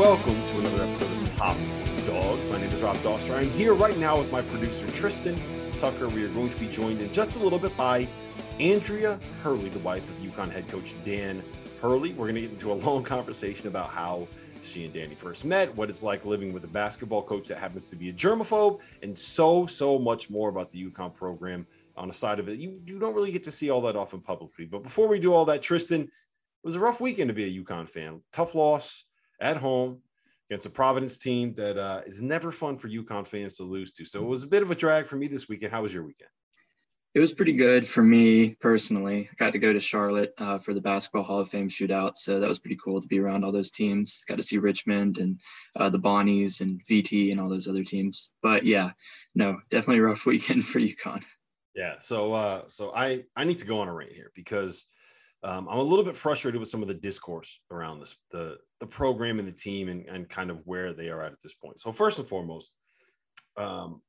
welcome to another episode of Top Dogs. My name is Rob Doster. I'm here right now with my producer Tristan Tucker. We are going to be joined in just a little bit by Andrea Hurley, the wife of UConn head coach Dan Hurley. We're going to get into a long conversation about how she and Danny first met, what it's like living with a basketball coach that happens to be a germaphobe, and so, so much more about the UConn program on the side of it. You, you don't really get to see all that often publicly. But before we do all that, Tristan, it was a rough weekend to be a UConn fan. Tough loss at home against a Providence team that uh, is never fun for UConn fans to lose to. So it was a bit of a drag for me this weekend. How was your weekend? It was pretty good for me personally. I got to go to Charlotte uh, for the Basketball Hall of Fame shootout, so that was pretty cool to be around all those teams. Got to see Richmond and uh, the Bonnies and VT and all those other teams. But yeah, no, definitely a rough weekend for UConn. Yeah, so uh, so I I need to go on a rant here because um, I'm a little bit frustrated with some of the discourse around this the the program and the team and, and kind of where they are at at this point. So first and foremost, um,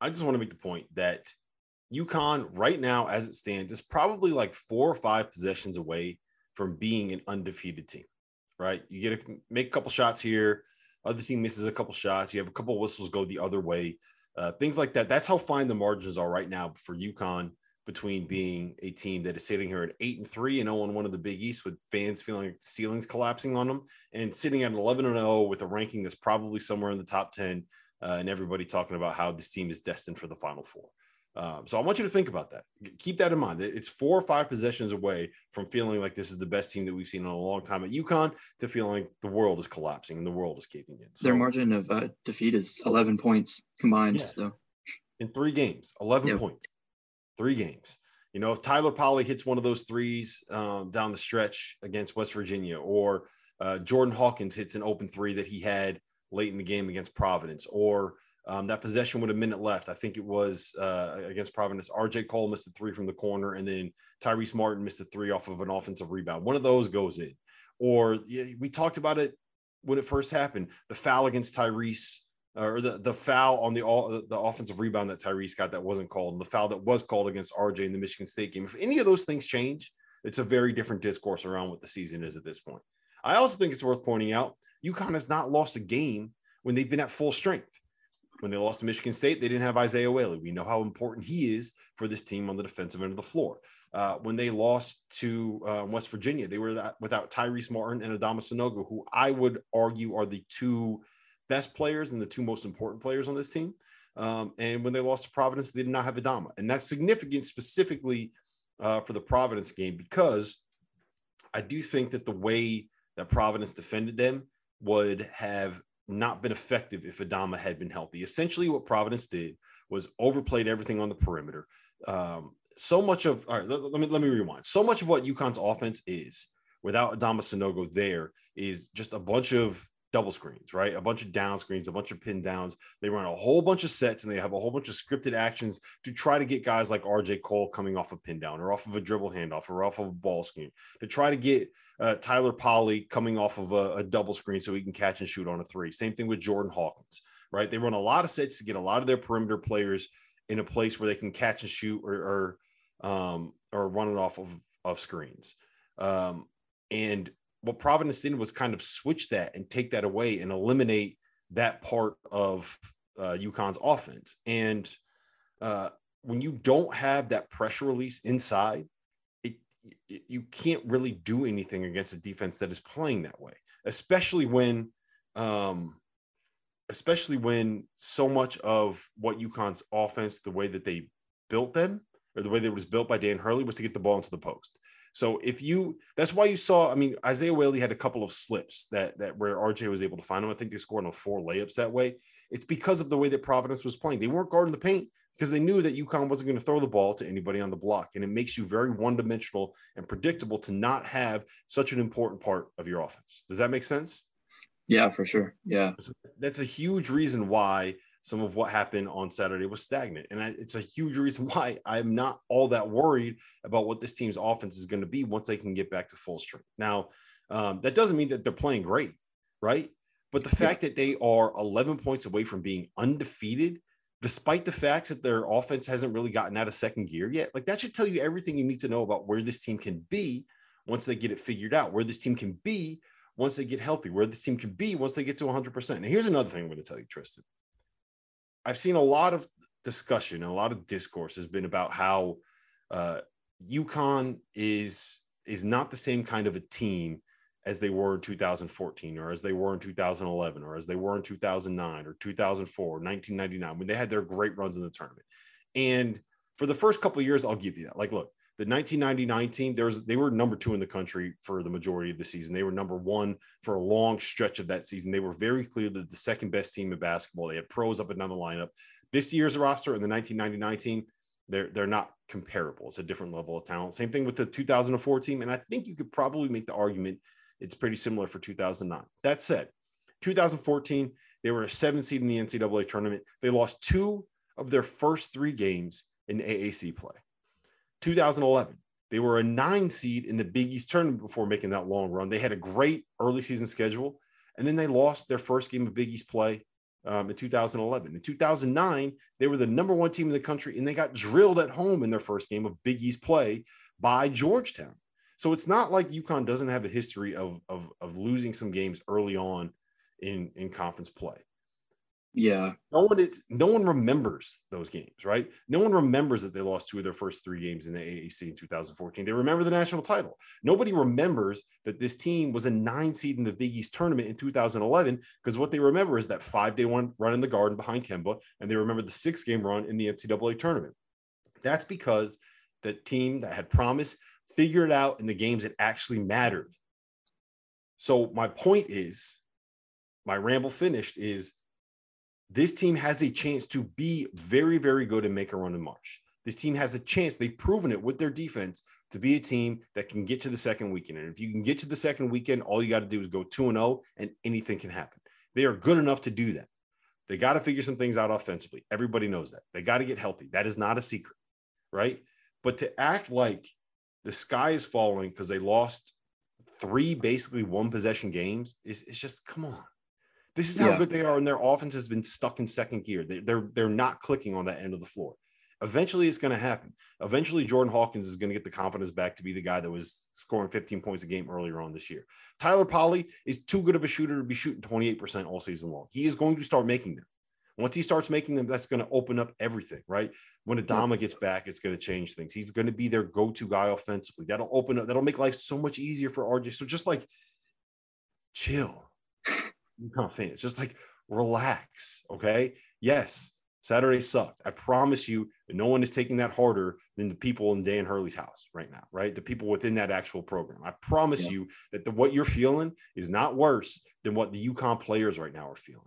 I just want to make the point that UConn right now, as it stands, is probably like four or five possessions away from being an undefeated team. Right? You get to make a couple shots here, other team misses a couple shots, you have a couple whistles go the other way, uh, things like that. That's how fine the margins are right now for UConn between being a team that is sitting here at eight and three and 0 and one of the Big East with fans feeling like ceilings collapsing on them, and sitting at 11 and 0 with a ranking that's probably somewhere in the top 10, uh, and everybody talking about how this team is destined for the Final Four. Um, so I want you to think about that. Keep that in mind. It's four or five possessions away from feeling like this is the best team that we've seen in a long time at UConn to feeling like the world is collapsing and the world is caving in. So, Their margin of uh, defeat is 11 points combined. Yes. So in three games, 11 yep. points, three games. You know, if Tyler Polley hits one of those threes um, down the stretch against West Virginia, or uh, Jordan Hawkins hits an open three that he had late in the game against Providence, or um, that possession with a minute left, I think it was uh, against Providence. RJ Cole missed a three from the corner, and then Tyrese Martin missed a three off of an offensive rebound. One of those goes in. Or yeah, we talked about it when it first happened the foul against Tyrese, or the, the foul on the, the offensive rebound that Tyrese got that wasn't called, and the foul that was called against RJ in the Michigan State game. If any of those things change, it's a very different discourse around what the season is at this point. I also think it's worth pointing out UConn has not lost a game when they've been at full strength when they lost to Michigan State, they didn't have Isaiah Whaley. We know how important he is for this team on the defensive end of the floor. Uh, when they lost to uh, West Virginia, they were that, without Tyrese Martin and Adama Sanogo, who I would argue are the two best players and the two most important players on this team. Um, and when they lost to Providence, they did not have Adama. And that's significant specifically uh, for the Providence game because I do think that the way that Providence defended them would have not been effective if Adama had been healthy. Essentially, what Providence did was overplayed everything on the perimeter. Um, so much of all right, let, let, me let me rewind. So much of what UConn's offense is without Adama Sanogo there is just a bunch of double screens, right? A bunch of down screens, a bunch of pin downs. They run a whole bunch of sets and they have a whole bunch of scripted actions to try to get guys like RJ Cole coming off a pin down or off of a dribble handoff or off of a ball screen to try to get uh, Tyler Polley coming off of a, a double screen so he can catch and shoot on a three. Same thing with Jordan Hawkins, right? They run a lot of sets to get a lot of their perimeter players in a place where they can catch and shoot or or, um, or run it off of, of screens. Um, and what Providence did was kind of switch that and take that away and eliminate that part of uh, UConn's offense. And uh, when you don't have that pressure release inside, it, it, you can't really do anything against a defense that is playing that way, especially when, um, especially when so much of what UConn's offense, the way that they built them, or the way that it was built by Dan Hurley, was to get the ball into the post. So if you, that's why you saw. I mean, Isaiah Whaley had a couple of slips that that where RJ was able to find him. I think they scored on four layups that way. It's because of the way that Providence was playing. They weren't guarding the paint because they knew that UConn wasn't going to throw the ball to anybody on the block, and it makes you very one-dimensional and predictable to not have such an important part of your offense. Does that make sense? Yeah, for sure. Yeah, that's a huge reason why some of what happened on Saturday was stagnant. And I, it's a huge reason why I'm not all that worried about what this team's offense is going to be once they can get back to full strength. Now, um, that doesn't mean that they're playing great, right? But the fact that they are 11 points away from being undefeated, despite the fact that their offense hasn't really gotten out of second gear yet, like that should tell you everything you need to know about where this team can be once they get it figured out, where this team can be once they get healthy, where this team can be once they get to 100%. And here's another thing I'm going to tell you, Tristan. I've seen a lot of discussion a lot of discourse has been about how uh, UConn is is not the same kind of a team as they were in 2014 or as they were in 2011 or as they were in 2009 or 2004 1999 when they had their great runs in the tournament. And for the first couple years i'll give you that. Like look the 1999 team there was they were number two in the country for the majority of the season they were number one for a long stretch of that season they were very clearly the second best team in basketball they had pros up and down the lineup this year's roster and the 1999 team they're they're not comparable it's a different level of talent same thing with the 2004 team and i think you could probably make the argument it's pretty similar for 2009. That said, 2014, they were a seven seed in the NCAA tournament. They lost two of their first three games in AAC play. 2011, they were a nine seed in the Big East tournament before making that long run. They had a great early season schedule, and then they lost their first game of Big East play um, in 2011. In 2009, they were the number one team in the country, and they got drilled at home in their first game of Big East play by Georgetown. So it's not like UConn doesn't have a history of, of, of losing some games early on in, in conference play. Yeah. No one is no one remembers those games, right? No one remembers that they lost two of their first three games in the AAC in 2014. They remember the national title. Nobody remembers that this team was a nine seed in the Big East tournament in 2011 because what they remember is that five day one run in the garden behind Kemba, and they remember the six game run in the NCAA tournament. That's because the team that had promised figured out in the games that actually mattered. So my point is, my ramble finished is this team has a chance to be very, very good and make a run in March. This team has a chance. They've proven it with their defense to be a team that can get to the second weekend. And if you can get to the second weekend, all you got to do is go 2 and 0 and anything can happen. They are good enough to do that. They got to figure some things out offensively. Everybody knows that. They got to get healthy. That is not a secret, right? But to act like the sky is falling because they lost three basically one possession games. is it's just come on. This is how yeah. good they are, and their offense has been stuck in second gear. They, they're they're not clicking on that end of the floor. Eventually, it's going to happen. Eventually, Jordan Hawkins is going to get the confidence back to be the guy that was scoring 15 points a game earlier on this year. Tyler Polley is too good of a shooter to be shooting 28% all season long. He is going to start making them. Once he starts making them, that's going to open up everything, right? When Adama gets back, it's going to change things. He's going to be their go-to guy offensively. That'll open up, that'll make life so much easier for RJ. So just like chill, UConn fans, just like relax. Okay. Yes, Saturday sucked. I promise you, no one is taking that harder than the people in Dan Hurley's house right now, right? The people within that actual program. I promise yeah. you that the, what you're feeling is not worse than what the UConn players right now are feeling.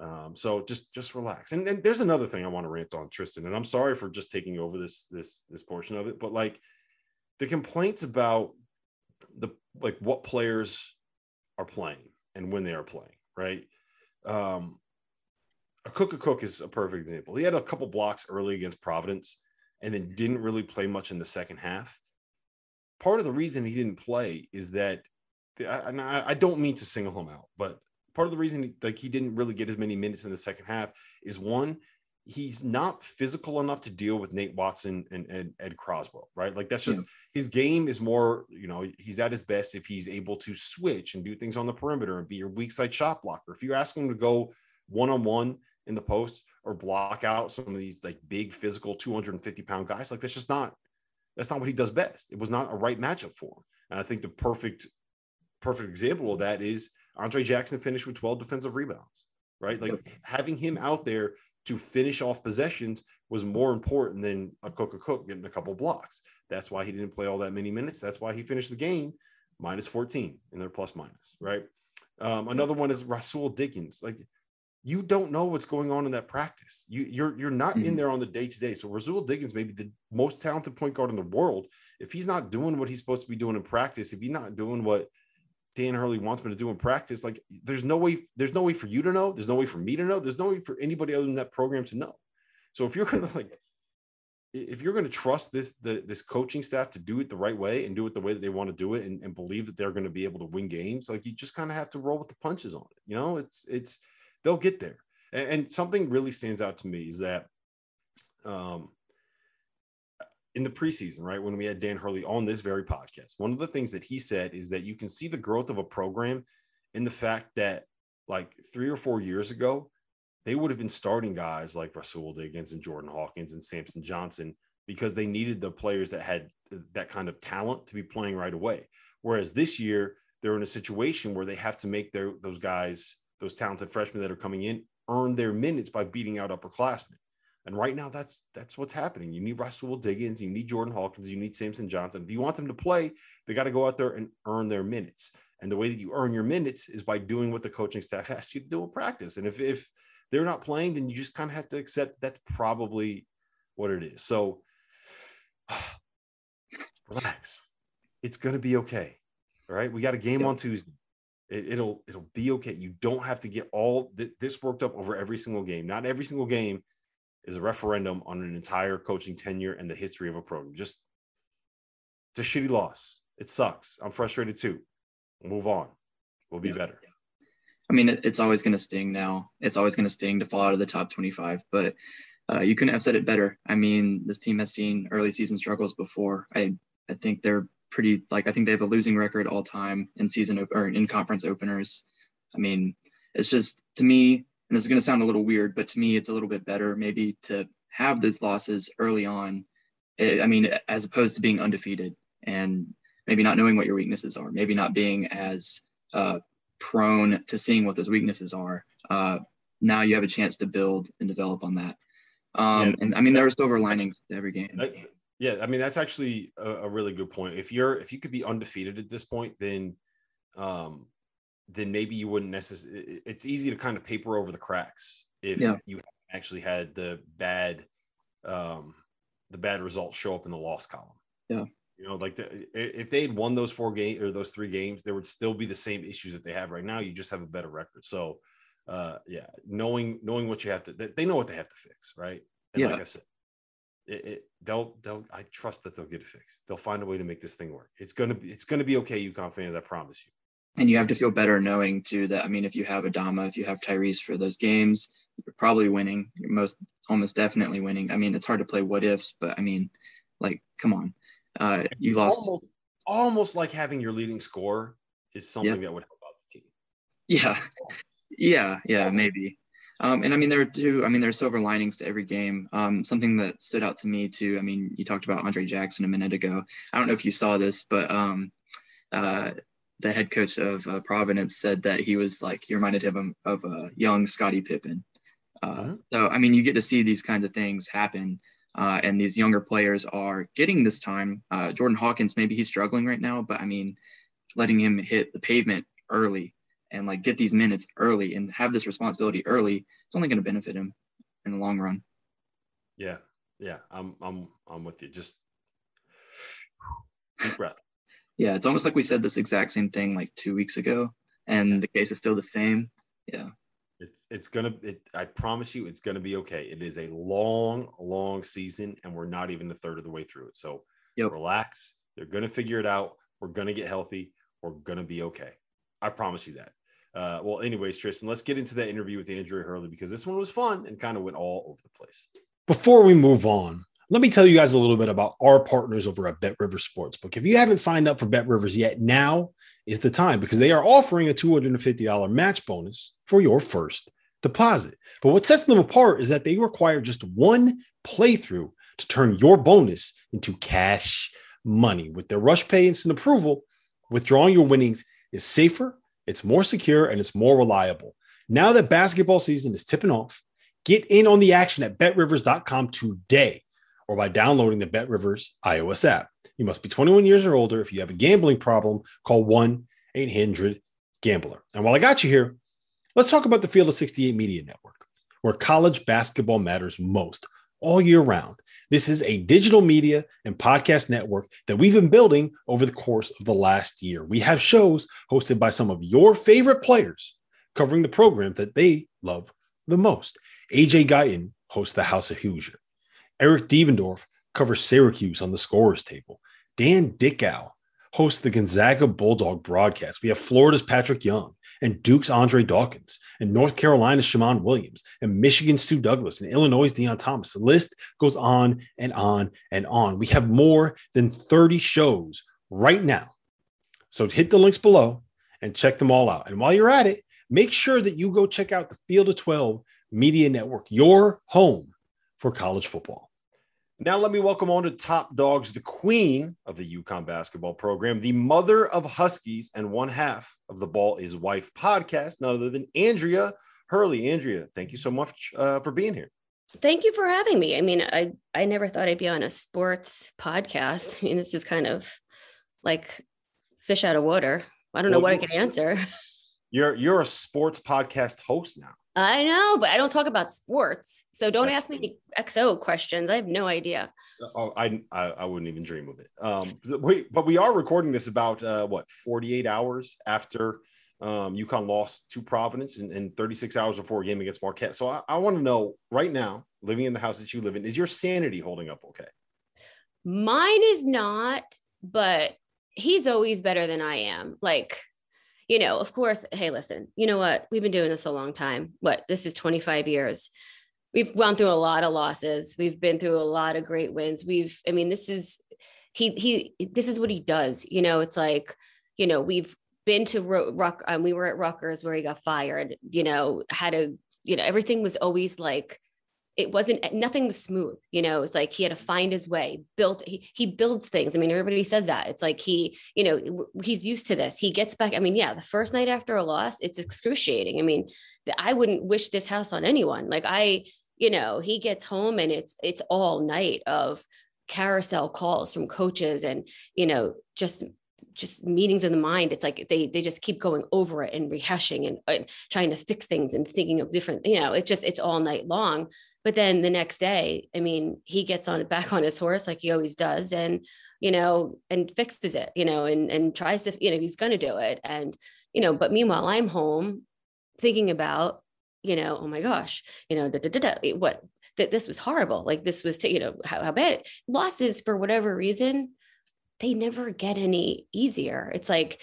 Um, so just just relax. And then there's another thing I want to rant on, Tristan. And I'm sorry for just taking over this this this portion of it, but like the complaints about the like what players are playing and when they are playing, right? Um, Akok Cook a Cook is a perfect example. He had a couple blocks early against Providence and then didn't really play much in the second half. Part of the reason he didn't play is that I, I don't mean to single him out, but part of the reason like he didn't really get as many minutes in the second half is one he's not physical enough to deal with Nate Watson and, and Ed Croswell, right? Like that's just yeah. his game is more, you know, he's at his best if he's able to switch and do things on the perimeter and be your weak side shot blocker. If you're asking him to go one on one in the post or block out some of these like big physical 250 pound guys, like that's just not that's not what he does best. It was not a right matchup for him. And I think the perfect perfect example of that is Andre Jackson finished with 12 defensive rebounds, right? Like having him out there to finish off possessions was more important than Akok Cook getting a couple blocks. That's why he didn't play all that many minutes. That's why he finished the game minus 14 in their plus minus, right? Um, another one is Rahsool Diggins. Like you don't know what's going on in that practice. You you're you're not mm-hmm. in there on the day to day. So Rahsool Diggins may be the most talented point guard in the world. If he's not doing what he's supposed to be doing in practice, if he's not doing what Dan Hurley wants me to do in practice, like there's no way, there's no way for you to know. There's no way for me to know. There's no way for anybody other than that program to know. So if you're gonna like, if you're gonna trust this the this coaching staff to do it the right way and do it the way that they want to do it and, and believe that they're gonna be able to win games, like you just kind of have to roll with the punches on it. You know, it's it's they'll get there. And, and something really stands out to me is that um in the preseason, right, when we had Dan Hurley on this very podcast, one of the things that he said is that you can see the growth of a program in the fact that, like three or four years ago, they would have been starting guys like Rahsool Diggins and Jordan Hawkins and Samson Johnson because they needed the players that had that kind of talent to be playing right away. Whereas this year, they're in a situation where they have to make their those guys, those talented freshmen that are coming in, earn their minutes by beating out upperclassmen. And right now, that's that's what's happening. You need Rahsool Diggins, you need Jordan Hawkins, you need Samson Johnson. If you want them to play, they got to go out there and earn their minutes. And the way that you earn your minutes is by doing what the coaching staff asks you to do in practice. And if if they're not playing, then you just kind of have to accept that's probably what it is. So relax. It's gonna be okay. All right. We got a game on Tuesday. It, will it'll be okay. You don't have to get all th- this worked up over every single game. Not every single game is a referendum on an entire coaching tenure and the history of a program. Just it's a shitty loss. It sucks. I'm frustrated too. move on. We'll be yeah. better. I mean, it's always going to sting now. It's always going to sting to fall out of the top 25, but uh, you couldn't have said it better. I mean, this team has seen early season struggles before. I, I think they're pretty, like, I think they have a losing record all time in season or in conference openers. I mean, it's just to me, and this is going to sound a little weird, but to me, it's a little bit better maybe to have those losses early on. Eh, I mean, as opposed to being undefeated and maybe not knowing what your weaknesses are, maybe not being as uh, prone to seeing what those weaknesses are. Uh, now you have a chance to build and develop on that. Um, yeah. And I mean, there are silver linings to every game. That, yeah, I mean that's actually a, a, really good point. If you're if you could be undefeated at this point, then um, then maybe you wouldn't necessarily. It's easy to kind of paper over the cracks if yeah. you actually had the bad um, the bad results show up in the loss column. Yeah. You know, like the, if they had won those four games or those three games, there would still be the same issues that they have right now. You just have a better record. So, uh, yeah, knowing knowing what you have to, they know what they have to fix, right? And yeah. like I said, it, it, they'll they'll I trust that they'll get it fixed. They'll find a way to make this thing work. It's gonna be it's gonna be okay, UConn fans. I promise you. And you have to feel better knowing too that I mean, if you have Adama, if you have Tyrese for those games, you're probably winning. You're most almost definitely winning. I mean, it's hard to play what ifs, but I mean, like, come on. Uh, you lost. Almost, almost like having your leading score is something yeah. that would help out the team. Yeah, yeah, yeah, maybe. Um, and I mean, there are two. I mean, there are silver linings to every game. Um, something that stood out to me too. I mean, you talked about Andre Jackson a minute ago. I don't know if you saw this, but um, uh, the head coach of uh, Providence said that he was like he reminded him of a uh, young Scottie Pippen. Uh. So I mean, you get to see these kinds of things happen uh, and these younger players are getting this time. Uh, Jordan Hawkins, maybe he's struggling right now, but I mean, letting him hit the pavement early and like get these minutes early and have this responsibility early, it's only going to benefit him in the long run. Yeah, yeah, I'm I'm I'm with you. Just deep breath. Yeah, it's almost like we said this exact same thing like two weeks ago, and the case is still the same. Yeah. It's it's gonna. It, I promise you, it's gonna be okay. It is a long, long season, and we're not even a third of the way through it. So yep. relax. They're gonna figure it out. We're gonna get healthy. We're gonna be okay. I promise you that. Uh, well, anyways, Tristan, let's get into that interview with Andrea Hurley because this one was fun and kind of went all over the place. Before we move on, let me tell you guys a little bit about our partners over at Bet Rivers Sportsbook. If you haven't signed up for Bet Rivers yet, now is the time because they are offering a $250 match bonus for your first deposit. But what sets them apart is that they require just one playthrough to turn your bonus into cash money. With their rush pay instant approval, withdrawing your winnings is safer, it's more secure, and it's more reliable. Now that basketball season is tipping off, get in on the action at betrivers.com today or by downloading the BetRivers iOS app. You must be 21 years or older. If you have a gambling problem, call 1 800 Gambler. And while I got you here, let's talk about the Field of 68 Media Network, where college basketball matters most all year round. This is a digital media and podcast network that we've been building over the course of the last year. We have shows hosted by some of your favorite players covering the program that they love the most. AJ Guyton hosts the House of Hoosier. Eric Devendorf covers Syracuse on the scorers table. Dan Dickau hosts the Gonzaga Bulldog broadcast. We have Florida's Patrick Young and Duke's Andre Dawkins, and North Carolina's Shammond Williams, and Michigan's Stu Douglass, and Illinois' Deon Thomas. The list goes on and on and on. We have more than 30 shows right now. So hit the links below and check them all out. And while you're at it, make sure that you go check out the Field of 12 Media Network, your home for college football. Now, let me welcome on to Top Dogs, the queen of the UConn basketball program, the mother of Huskies, and one half of the Ball is Wife podcast, none other than Andrea Hurley. Andrea, thank you so much uh, for being here. Thank you for having me. I mean, I I never thought I'd be on a sports podcast. I mean, this is kind of like fish out of water. I don't well, know what I can answer. You're you're a sports podcast host now. I know, but I don't talk about sports. So don't ask me XO questions. I have no idea. Oh, I I, I wouldn't even dream of it. Um, wait, but we are recording this about uh, what 48 hours after um, UConn lost to Providence and, and 36 hours before a game against Marquette. So I, I want to know right now, living in the house that you live in, is your sanity holding up okay? Mine is not, but he's always better than I am. Like you know, of course, hey, listen, you know what? We've been doing this a long time. What? This is 25 years. We've gone through a lot of losses. We've been through a lot of great wins. We've, I mean, this is, he, he, this is what he does. You know, it's like, you know, we've been to Rock, um, we were at Rutgers where he got fired, you know, had a, you know, everything was always like, it wasn't nothing was smooth you know it's like he had to find his way built he, he builds things. I mean everybody says that. It's like he you know he's used to this. He gets back i mean yeah the first night after a loss it's excruciating. I mean i wouldn't wish this house on anyone. Like i you know he gets home and it's it's all night of carousel calls from coaches and you know just just meetings in the mind. It's like they they just keep going over it and rehashing and, and, trying to fix things and thinking of different you know it just it's all night long but then the next day i mean he gets on back on his horse like he always does and you know and fixes it you know and and tries to you know he's going to do it. And you know but meanwhile i'm home thinking about you know oh my gosh you know da, da, da, da, what that this was horrible. Like this was to, you know how, how bad. Losses for whatever reason they never get any easier. It's like,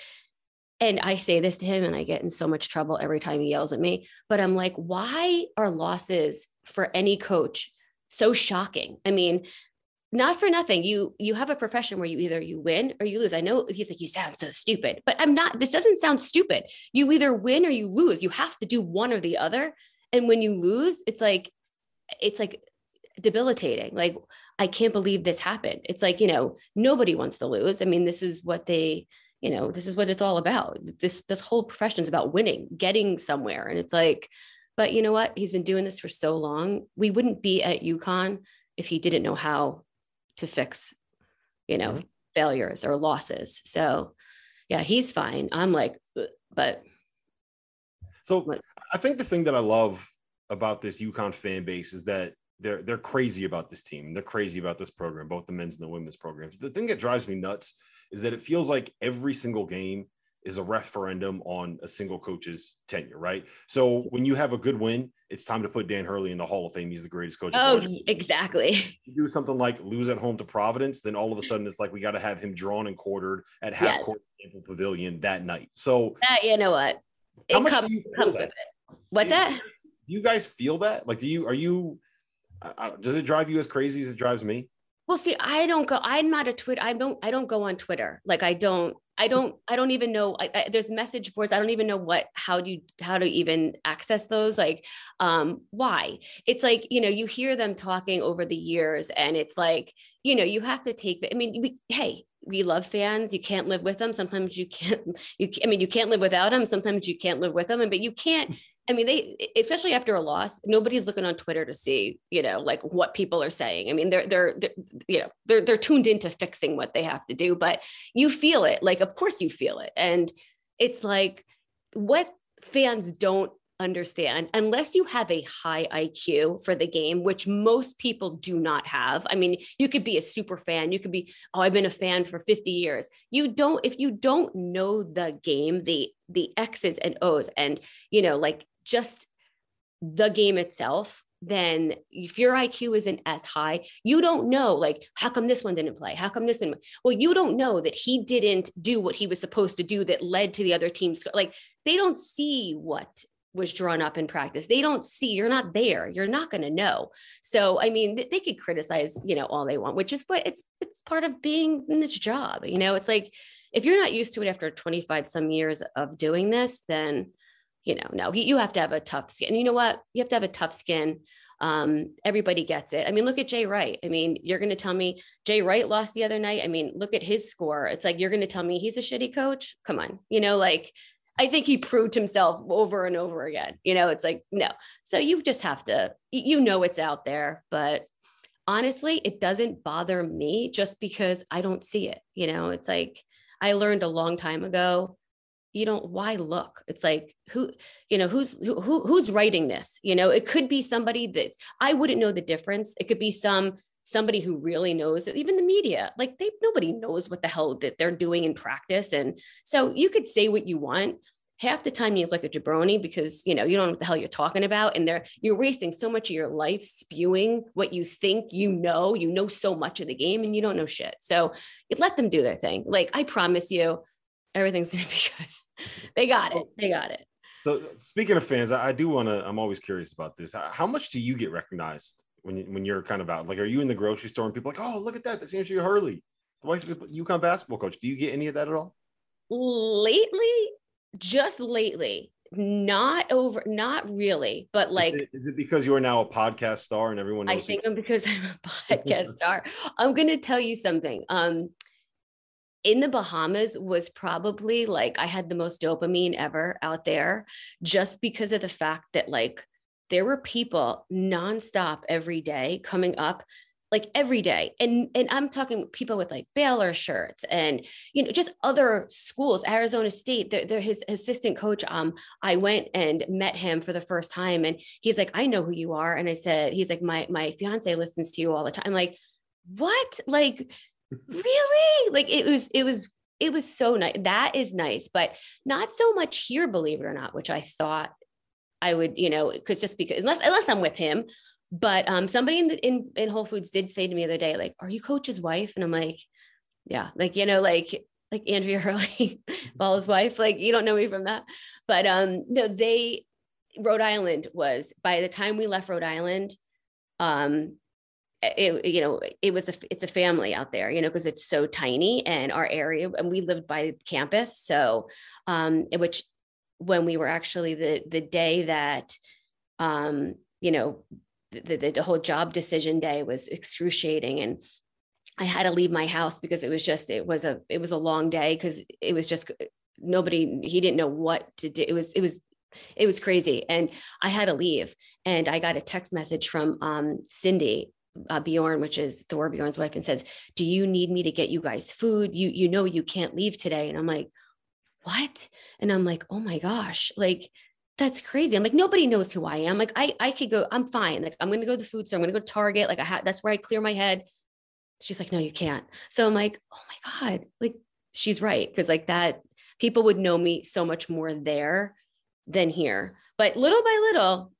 and I say this to him and I get in so much trouble every time he yells at me, but I'm like, why are losses for any coach so shocking? I mean, not for nothing you you have a profession where you either you win or you lose i know he's like you sound so stupid but i'm not this doesn't sound stupid you either win or you lose you have to do one or the other and when you lose it's like it's like debilitating like I can't believe this happened. It's like, you know, nobody wants to lose. I mean, this is what they, you know, this is what it's all about. This this whole profession is about winning, getting somewhere. And it's like, but you know what? He's been doing this for so long. We wouldn't be at UConn if he didn't know how to fix, you know, mm-hmm. failures or losses. So yeah, he's fine. I'm like, but so I think the thing that I love about this UConn fan base is that they're they're crazy about this team. They're crazy about this program, both the men's and the women's programs. The thing that drives me nuts is that it feels like every single game is a referendum on a single coach's tenure, right? So when you have a good win, it's time to put Dan Hurley in the Hall of Fame. He's the greatest coach. Oh, exactly. You do something like lose at home to Providence, then all of a sudden it's like we got to have him drawn and quartered at half yes. court pavilion that night. So uh, you know what? It comes, comes with it. What's do that? do you guys feel that? Like, do you are you does it drive you as crazy as it drives me? Well, see, I don't go. I'm not a Twitter. I don't. I don't go on Twitter. Like I don't. I don't. I don't even know. I, I, there's message boards. I don't even know what. How do you? How to even access those? Like, um, why? It's like you know you hear them talking over the years, and it's like you know you have to take. I mean, we, hey, we love fans. You can't live with them. Sometimes you can't. You. I mean, you can't live without them. Sometimes you can't live with them. And but you can't I mean, they especially after a loss, nobody's looking on Twitter to see, you know, like what people are saying. I mean, they're they're, they're you know they're they're tuned into fixing what they have to do, but you feel it. Like, of course, you feel it, and it's like what fans don't understand unless you have a high IQ for the game, which most people do not have. I mean, you could be a super fan, you could be, oh, I've been a fan for 50 years. You don't, if you don't know the game, the the X's and O's, and you know, like just the game itself then if your IQ isn't as high, you don't know, like, how come this one didn't play? How come this one? Well, you don't know that he didn't do what he was supposed to do that led to the other teams. Like, they don't see what was drawn up in practice. They don't see, you're not there. You're not going to know. So, I mean, they could criticize, you know, all they want, which is what it's, it's part of being in this job. You know, it's like, if you're not used to it after 25 some years of doing this, then you know, no, you have to have a tough skin. And you know what? You have to have a tough skin. Um, everybody gets it. I mean, look at Jay Wright. I mean, you're going to tell me Jay Wright lost the other night. I mean, look at his score. It's like, you're going to tell me he's a shitty coach. Come on. You know, like, I think he proved himself over and over again. You know, it's like, no. So you just have to, you know, it's out there, but honestly, it doesn't bother me just because I don't see it. You know, it's like I learned a long time ago you don't why look? It's like who you know who's who, who's writing this? You know it could be somebody that i wouldn't know the difference. It could be some somebody who really knows even the media. Like they nobody knows what the hell that they're doing in practice. And so you could say what you want. Half the time you look like a jabroni because you know you don't know what the hell you're talking about. And they're you're wasting so much of your life spewing what you think you know. You know so much of the game and you don't know shit. So you let them do their thing. Like i promise you everything's gonna be good they got it. They got it. So speaking of fans, I, do want to. I'm always curious about this. How much do you get recognized when you, when you're kind of out? Like, are you in the grocery store and people are like, oh, look at that, that's Andrea Hurley, the wife of the UConn basketball coach. Do you get any of that at all? Lately, just lately, not over, not really, but like, is it, is it because you are now a podcast star and everyone? I think I'm because I'm a podcast star. I'm going to tell you something. Um, in the Bahamas was probably like I had the most dopamine ever out there just because of the fact that like there were people nonstop every day coming up like every day. And and i'm talking people with like baylor shirts and you know just other schools arizona state they're, they're his assistant coach um i went and met him for the first time and he's like i know who you are. And i said he's like my my fiance listens to you all the time I'm like what? Like really? Like it was it was it was so nice that is nice but not so much here believe it or not which i thought i would you know because just because unless unless i'm with him but um somebody in, the, in in whole foods did say to me the other day like are you coach's wife? And i'm like yeah. Like you know like like andrea hurley ball's wife like you don't know me from that. But um no they rhode island was by the time we left rhode island um it, you know, it was a, it's a family out there, you know, because it's so tiny and our area, and we lived by campus. So, um, which when we were actually the, the day that, um, you know, the, the, the whole job decision day was excruciating. And I had to leave my house because it was just, it was a, it was a long day because it was just nobody, he didn't know what to do. It was, it was, it was crazy. And I had to leave. And I got a text message from um, Cindy uh, Bjorn, which is Thorr Bjorn's wife, and says, "Do you need me to get you guys food? You you know you can't leave today." And I'm like, "What?" And I'm like, "Oh my gosh!" Like that's crazy. I'm like, nobody knows who I am. Like I I could go. I'm fine. Like I'm gonna go to the food store. I'm gonna go to Target. Like I had that's where I clear my head. She's like, "No, you can't." So I'm like, "Oh my god!" Like she's right because like that people would know me so much more there than here. But little by little,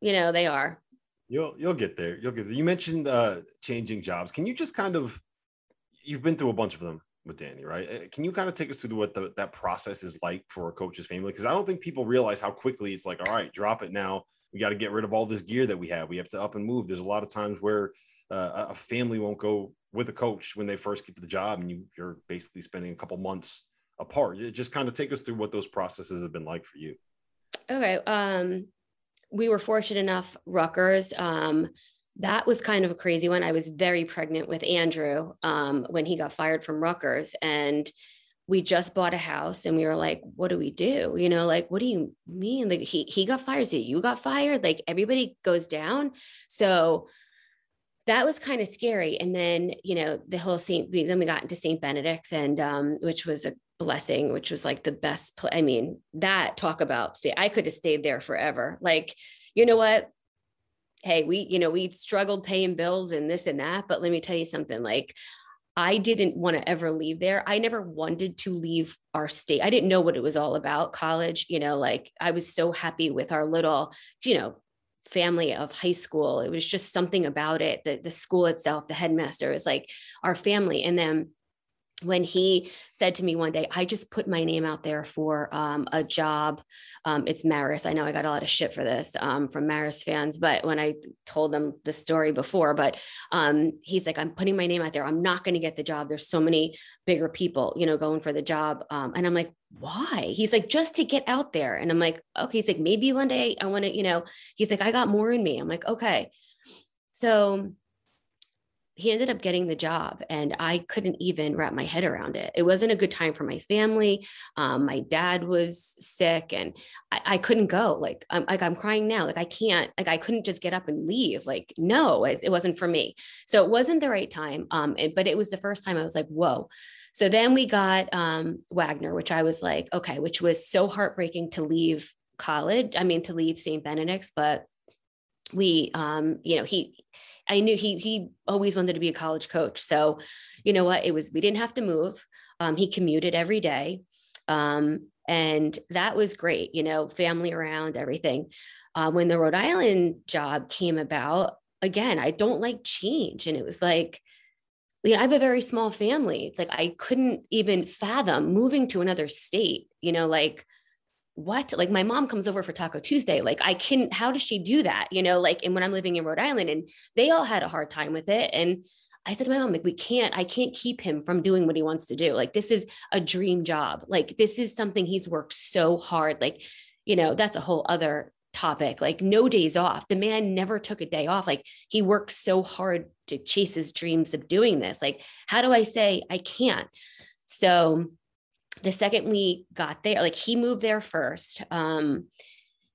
you know, they are. You'll you'll get there. You'll get there. You mentioned uh, changing jobs. Can you just kind of you've been through a bunch of them with Danny, right? Uh, can you kind of take us through what the, that process is like for a coach's family? Because I don't think people realize how quickly it's like, all right, drop it now. We got to get rid of all this gear that we have. We have to up and move. There's a lot of times where uh, a family won't go with a coach when they first get to the job, and you, you're basically spending a couple months apart. Just kind of take us through what those processes have been like for you. Okay. Um, we were fortunate enough, Rutgers. Um, that was kind of a crazy one. I was very pregnant with Andrew um, when he got fired from Rutgers. And we just bought a house and we were like, what do we do? You know, like, what do you mean? Like he, he got fired. So you got fired. Like everybody goes down. So that was kind of scary. And then, you know, the whole St. Then we got into St. Benedict's and um, which was a blessing, which was like the best. I mean, that talk about I could have stayed there forever. Like, you know what? Hey, we, you know, we struggled paying bills and this and that. But let me tell you something like I didn't want to ever leave there. I never wanted to leave our state. I didn't know what it was all about, college, you know, like I was so happy with our little, you know, family of high school. It was just something about it, the, the school itself, the headmaster was like our family. And then when he said to me one day, I just put my name out there for um, a job. Um, it's Marist. I know I got a lot of shit for this um, from Marist fans, but when I told them the story before, but um, he's like, I'm putting my name out there. I'm not going to get the job. There's so many bigger people, you know, going for the job. Um, and I'm like, why? He's like, just to get out there. And I'm like, okay. He's like, maybe one day I want to, you know, he's like, I got more in me. I'm like, okay. So he ended up getting the job and i couldn't even wrap my head around it it wasn't a good time for my family um, my dad was sick and I, I, couldn't go like i'm like i'm crying now like i can't like i couldn't just get up and leave like no it, it wasn't for me so it wasn't the right time um, it, but it was the first time i was like whoa so then we got um, wagner which i was like okay which was so heartbreaking to leave college i mean to leave st benedict's but we um you know he I knew he he always wanted to be a college coach. So, you know what? It was we didn't have to move. Um, he commuted every day, um, and that was great. You know, family around, everything. Uh, when the Rhode Island job came about, again, I don't like change, and it was like, you know, I have a very small family. It's like I couldn't even fathom moving to another state. You know, like what? Like my mom comes over for taco tuesday. Like i can how does she do that you know like and when i'm living in rhode island and they all had a hard time with it. And i said to my mom like we can't i can't keep him from doing what he wants to do. Like this is a dream job. Like this is something he's worked so hard. Like you know that's a whole other topic like no days off the man never took a day off like he worked so hard to chase his dreams of doing this like how do i say i can't so the second we got there, like he moved there first. Um,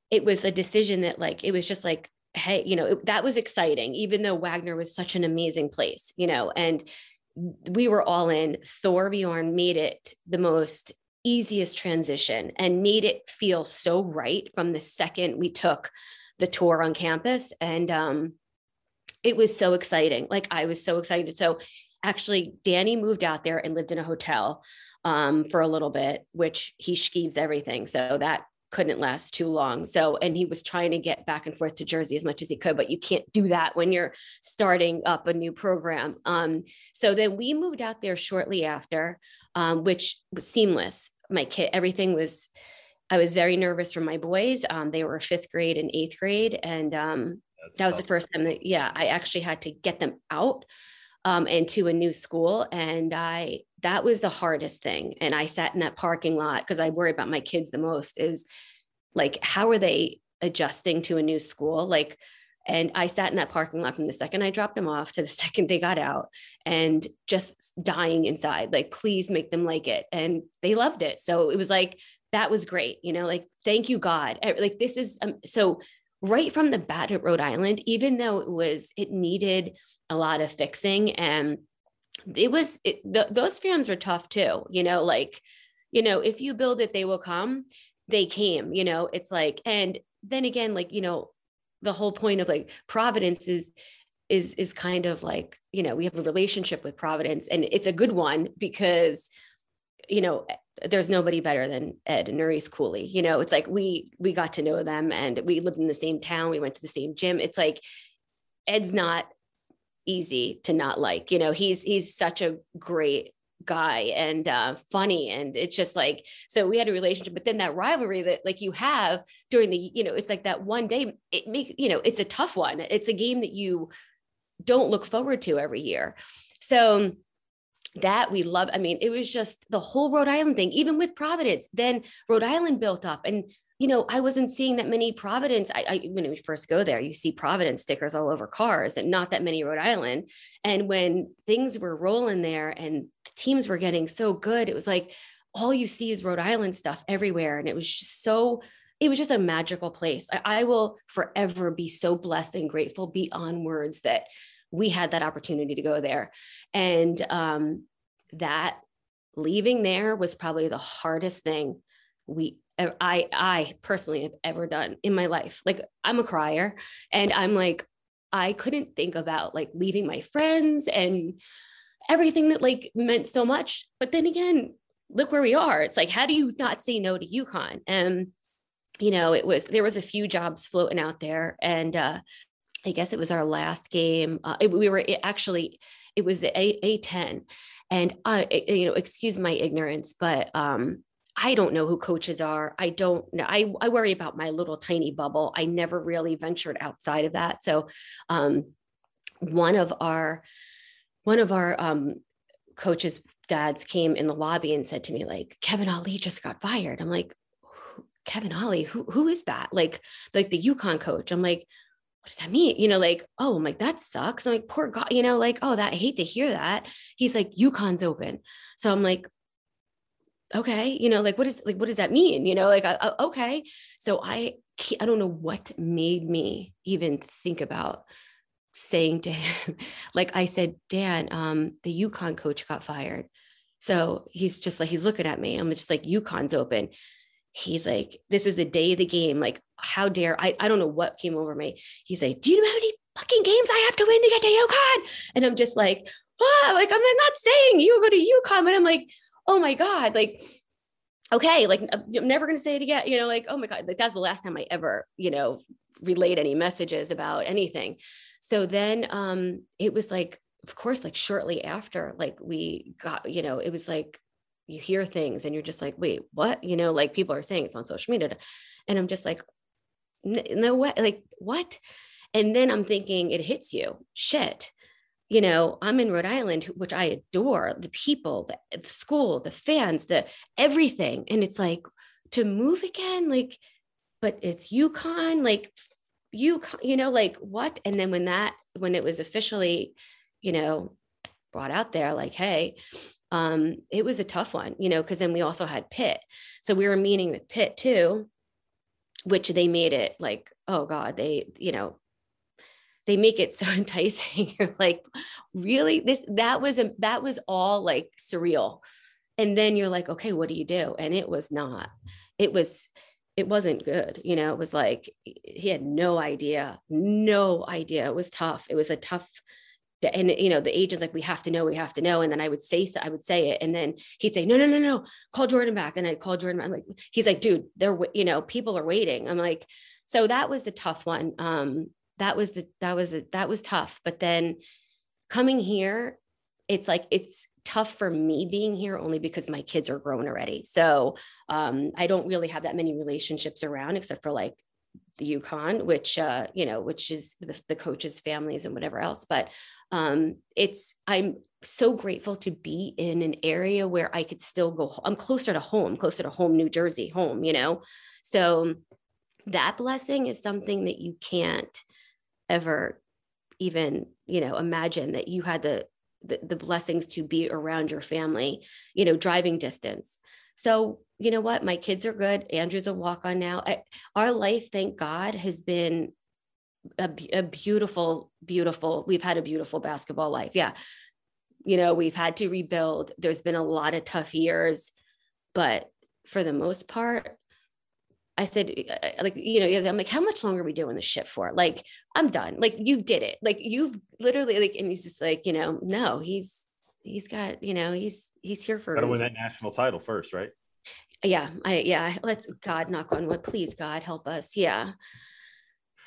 it was a decision that like it was just like, hey, you know, it, that was exciting, even though Wagner was such an amazing place, you know, and we were all in. Thorr Bjorn made it the most easiest transition and made it feel so right from the second we took the tour on campus. And um, it was so exciting. Like I was so excited. So actually, Danny moved out there and lived in a hotel um, for a little bit, which he skeeves everything. So that couldn't last too long. So, and he was trying to get back and forth to Jersey as much as he could, but you can't do that when you're starting up a new program. Um, so then we moved out there shortly after, um, which was seamless. My kid, everything was, I was very nervous for my boys. Um, they were fifth grade and eighth grade. And um, that was tough. the first time that, yeah, I actually had to get them out um, and to a new school. And I, that was the hardest thing. And I sat in that parking lot because I worry about my kids the most is like, how are they adjusting to a new school? Like, and I sat in that parking lot from the second I dropped them off to the second they got out and just dying inside, like, please make them like it. And they loved it. So it was like, that was great. You know, like, thank you, God. Like, this is um, so right from the bat at Rhode Island, even though it was, it needed a lot of fixing and it was, it, th- those fans were tough too, you know, like, you know, if you build it, they will come. They came, you know, it's like, and then again, like, you know, the whole point of like Providence is, is, is kind of like, you know, we have a relationship with Providence and it's a good one because, you know, there's nobody better than Ed and Nerys Cooley. You know, it's like we we got to know them and we lived in the same town. We went to the same gym. It's like Ed's not easy to not like. You know, he's he's such a great guy and uh, funny and it's just like so we had a relationship but then that rivalry that like you have during the you know it's like that one day it make you know it's a tough one it's a game that you don't look forward to every year so that we love. I mean, it was just the whole Rhode Island thing, even with Providence. Then Rhode Island built up, and you know, I wasn't seeing that many Providence. I, I when we first go there, you see Providence stickers all over cars, and not that many Rhode Island. And when things were rolling there, and the teams were getting so good, it was like all you see is Rhode Island stuff everywhere, and it was just so. It was just a magical place. I, I will forever be so blessed and grateful beyond words that we had that opportunity to go there. And um, that leaving there was probably the hardest thing we I I personally have ever done in my life. Like I'm a crier and I'm like I couldn't think about like leaving my friends and everything that like meant so much. But then again, look where we are. It's like how do you not say no to UConn? And you know, it was there was a few jobs floating out there, and uh, I guess it was our last game. Uh, it, we were it actually it was the A A ten, and I you know excuse my ignorance, but um, I don't know who coaches are. I don't know. I, I worry about my little tiny bubble. I never really ventured outside of that. So um, one of our one of our um, coaches dads came in the lobby and said to me like Kevin Ollie just got fired. I'm like Kevin Ollie, who who is that? Like like the UConn coach. I'm like what does that mean? You know, like, oh, I'm like, that sucks. I'm like, poor God, you know, like, oh, that I hate to hear that. He's like, UConn's open. So I'm like, okay, you know, like, what is like, what does that mean? You know, like, uh, okay. So I, I don't know what made me even think about saying to him, like I said, Dan, um, the UConn coach got fired. So he's just like, he's looking at me. I'm just like, UConn's open. He's like, this is the day of the game. Like, how dare I? I don't know what came over me. He's like, do you know how many fucking games I have to win to get to UConn? And I'm just like, ah, like, I'm not saying you go to UConn, but I'm like, oh my God, like, okay, like I'm never gonna say it again. You know, like, oh my God, like that's the last time I ever, you know, relayed any messages about anything. So then um it was like, of course, like shortly after, like we got, you know, it was like you hear things and you're just like, wait, what? You know, like people are saying it's on social media. And I'm just like, no way, like what? And then I'm thinking it hits you. Shit you know i'm in rhode island which i adore the people the, school the fans the everything. And it's like to move again like but it's UConn like you you know like what? And then when that when it was officially you know brought out there like hey um it was a tough one you know because then we also had pitt. So we were meeting with pitt too which they made it like oh god they you know they make it so enticing. You're like really? This that was a that was all like surreal. And then you're like okay what do you do? And it was not. It was it wasn't good you know? It was like he had no idea no idea. It was tough. It was a tough and you know the agent's like we have to know we have to know. And then i would say i would say it. And then he'd say no no no no. Call jordan back. And i'd call jordan back. i'm like he's like dude they're you know people are waiting. I'm like so that was the tough one. Um that was the that was a, that was tough but then coming here it's like it's tough for me being here only because my kids are grown already so um, i don't really have that many relationships around except for like the UConn, which uh, you know, which is the, the coaches' families and whatever else. But um, it's I'm so grateful to be in an area where I could still go. I'm closer to home, closer to home, New Jersey, home. You know, so that blessing is something that you can't ever even you know imagine that you had the, the the, blessings to be around your family you know driving distance. So you know what? My kids are good. Andrew's a walk on now. I, our life thank god has been a, a beautiful beautiful we've had a beautiful basketball life. Yeah. You know we've had to rebuild. There's been a lot of tough years but for the most part I said, uh, uh, like, you know, I'm like, how much longer are we doing this shit for? Like, I'm done. Like, you did it. Like, you've literally, like, and he's just like, you know, no, he's, he's got, you know, he's, he's here for. Got to win that national title first, right? Yeah. I, yeah. Let's, God knock on wood. Please, God, help us. Yeah.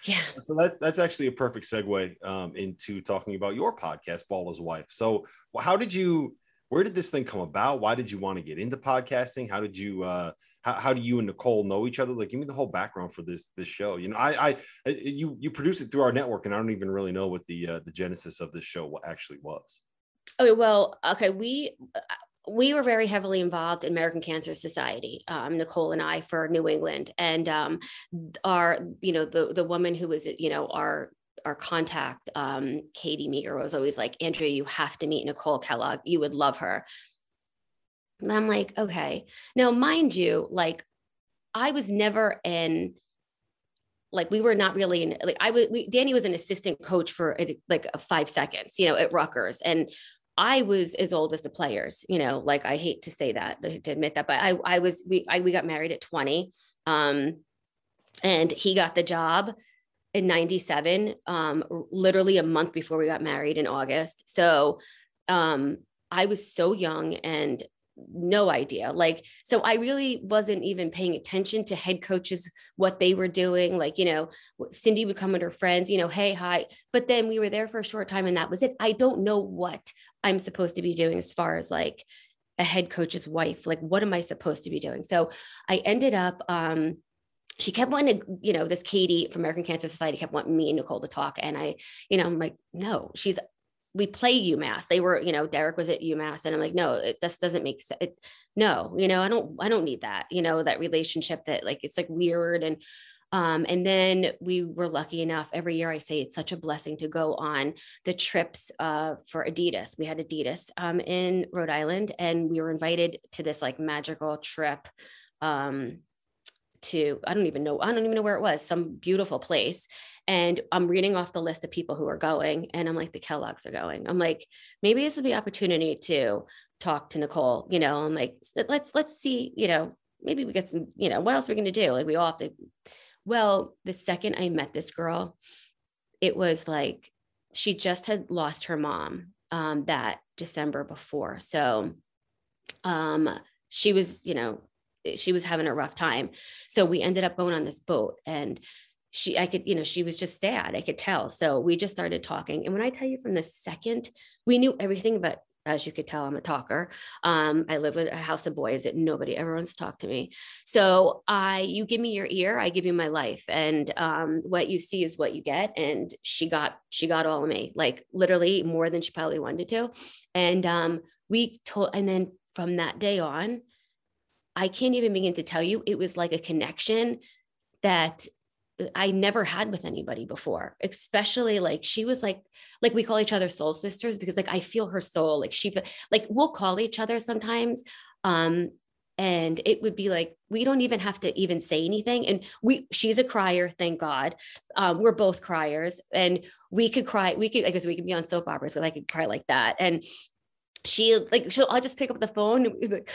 Yeah. So that, that's actually a perfect segue um, into talking about your podcast, Baller's Wife. So, how did you, where did this thing come about? Why did you want to get into podcasting? How did you, uh, how, how do you and Nicole know each other? Like, give me the whole background for this this show. You know, I I you you produce it through our network, and I don't even really know what the uh, the genesis of this show actually was. Okay, well, okay, we we were very heavily involved in American Cancer Society, um, Nicole and I, for New England, and um, our, you know, the the woman who was, you know, our our contact, um, Katie Meager, was always like, Andrea, you have to meet Nicole Kellogg. You would love her. And I'm like, okay. Now, mind you, like I was never in like we were not really in like I was we, Danny was an assistant coach for like five seconds, you know, at Rutgers. And I was as old as the players, you know, like I hate to say that, to admit that, but I I was we I, we got married at 20. Um and he got the job in 97 um literally a month before we got married in August. So um I was so young and no idea. Like, so I really wasn't even paying attention to head coaches, what they were doing. Like, you know, Cindy would come with her friends, you know, hey, hi. But then we were there for a short time and that was it. I don't know what I'm supposed to be doing as far as like a head coach's wife. Like, what am I supposed to be doing? So I ended up, um, she kept wanting to, you know, this Katie from American Cancer Society kept wanting me and Nicole to talk. And I, you know, I'm like, no, she's we play UMass. They were, you know, Derek was at UMass, and I'm like, no, it, this doesn't make sense. It, no, you know, I don't, I don't need that. You know, that relationship that like it's like weird and. Um, and then we were lucky enough every year i say it's such a blessing to go on the trips uh, for adidas we had adidas um, in rhode island and we were invited to this like magical trip um, to i don't even know i don't even know where it was some beautiful place and I'm reading off the list of people who are going, and I'm like, the Kellogg's are going. I'm like, maybe this is the opportunity to talk to Nicole. You know, I'm like, let's let's see. You know, maybe we get some. You know, what else are we going to do? Like, we all have to. Well, the second I met this girl, it was like she just had lost her mom um, that December before. So, um, she was, you know, she was having a rough time. So we ended up going on this boat and she i could you know she was just sad i could tell. So we just started talking. And when i tell you from the second we knew everything but as you could tell i'm a talker. Um, i live with a house of boys that nobody ever wants to talk to me. So i you give me your ear i give you my life. And um, what you see is what you get. And she got she got all of me like literally more than she probably wanted to. And um, we told and then from that day on i can't even begin to tell you it was like a connection that I never had with anybody before, especially like she was like, like we call each other soul sisters because like I feel her soul. Like she, like we'll call each other sometimes. Um, and it would be like we don't even have to even say anything and we she's a crier thank god um, we're both criers and we could cry we could i guess we could be on soap operas because i could cry like that and she like she'll i'll just pick up the phone and be like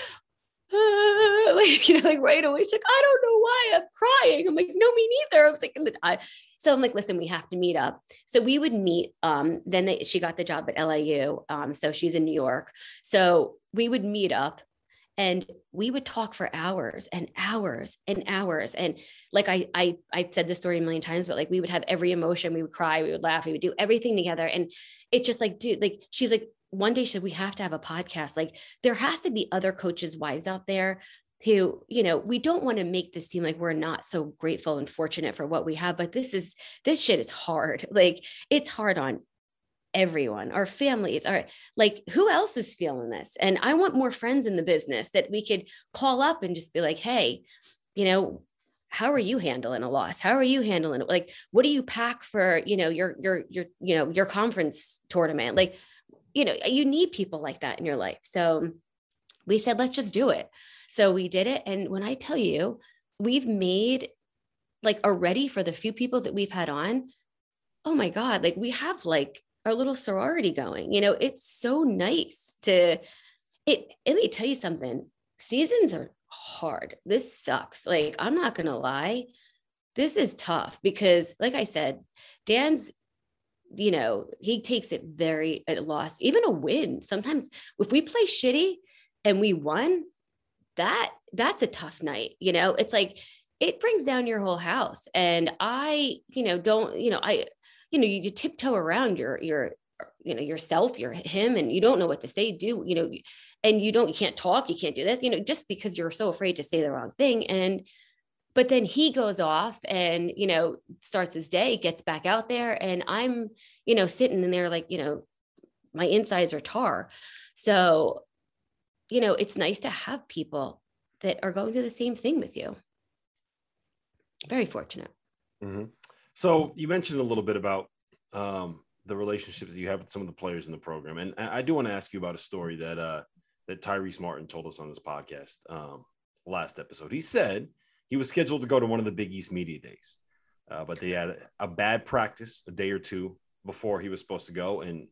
like you know, like right away. She's like, I don't know why I'm crying. I'm like, no, me neither. I was like, I, so I'm like, listen, we have to meet up. So we would meet. Um, then they, she got the job at LIU. Um, so she's in New York. So we would meet up and we would talk for hours and hours and hours and like I, I i said this story a million times but like we would have every emotion we would cry we would laugh we would do everything together and it's just like dude like she's like one day should we have to have a podcast? Like there has to be other coaches wives out there who you know we don't want to make this seem like we're not so grateful and fortunate for what we have but this is this shit is hard. Like it's hard on everyone our families are like who else is feeling this? And i want more friends in the business that we could call up and just be like hey you know how are you handling a loss? How are you handling it? Like what do you pack for you know your your your you know your conference tournament? Like you know, you need people like that in your life. So we said, let's just do it. So we did it. And when I tell you, we've made like already for the few people that we've had on, oh my God, like we have like our little sorority going. You know, it's so nice to it. Let me tell you something. Seasons are hard. This sucks. Like, I'm not gonna lie. This is tough because, like I said, Dan's you know, he takes it very at a loss, even a win. Sometimes if we play shitty and we won, that that's a tough night. You know, it's like it brings down your whole house. And I, you know, don't, you know, I, you know, you, you tiptoe around your your you know yourself, your him, and you don't know what to say, do, you know, and you don't, you can't talk, you can't do this, you know, just because you're so afraid to say the wrong thing. And but then he goes off and you know starts his day gets back out there and i'm you know sitting in there like you know my insides are tar. So you know it's nice to have people that are going through the same thing with you. Very fortunate. Mm-hmm. so you mentioned a little bit about um, the relationships that you have with some of the players in the program and i do want to ask you about a story that uh that tyrese martin told us on this podcast um, last episode. He said he was scheduled to go to one of the Big East media days, uh, but they had a bad practice a day or two before he was supposed to go, and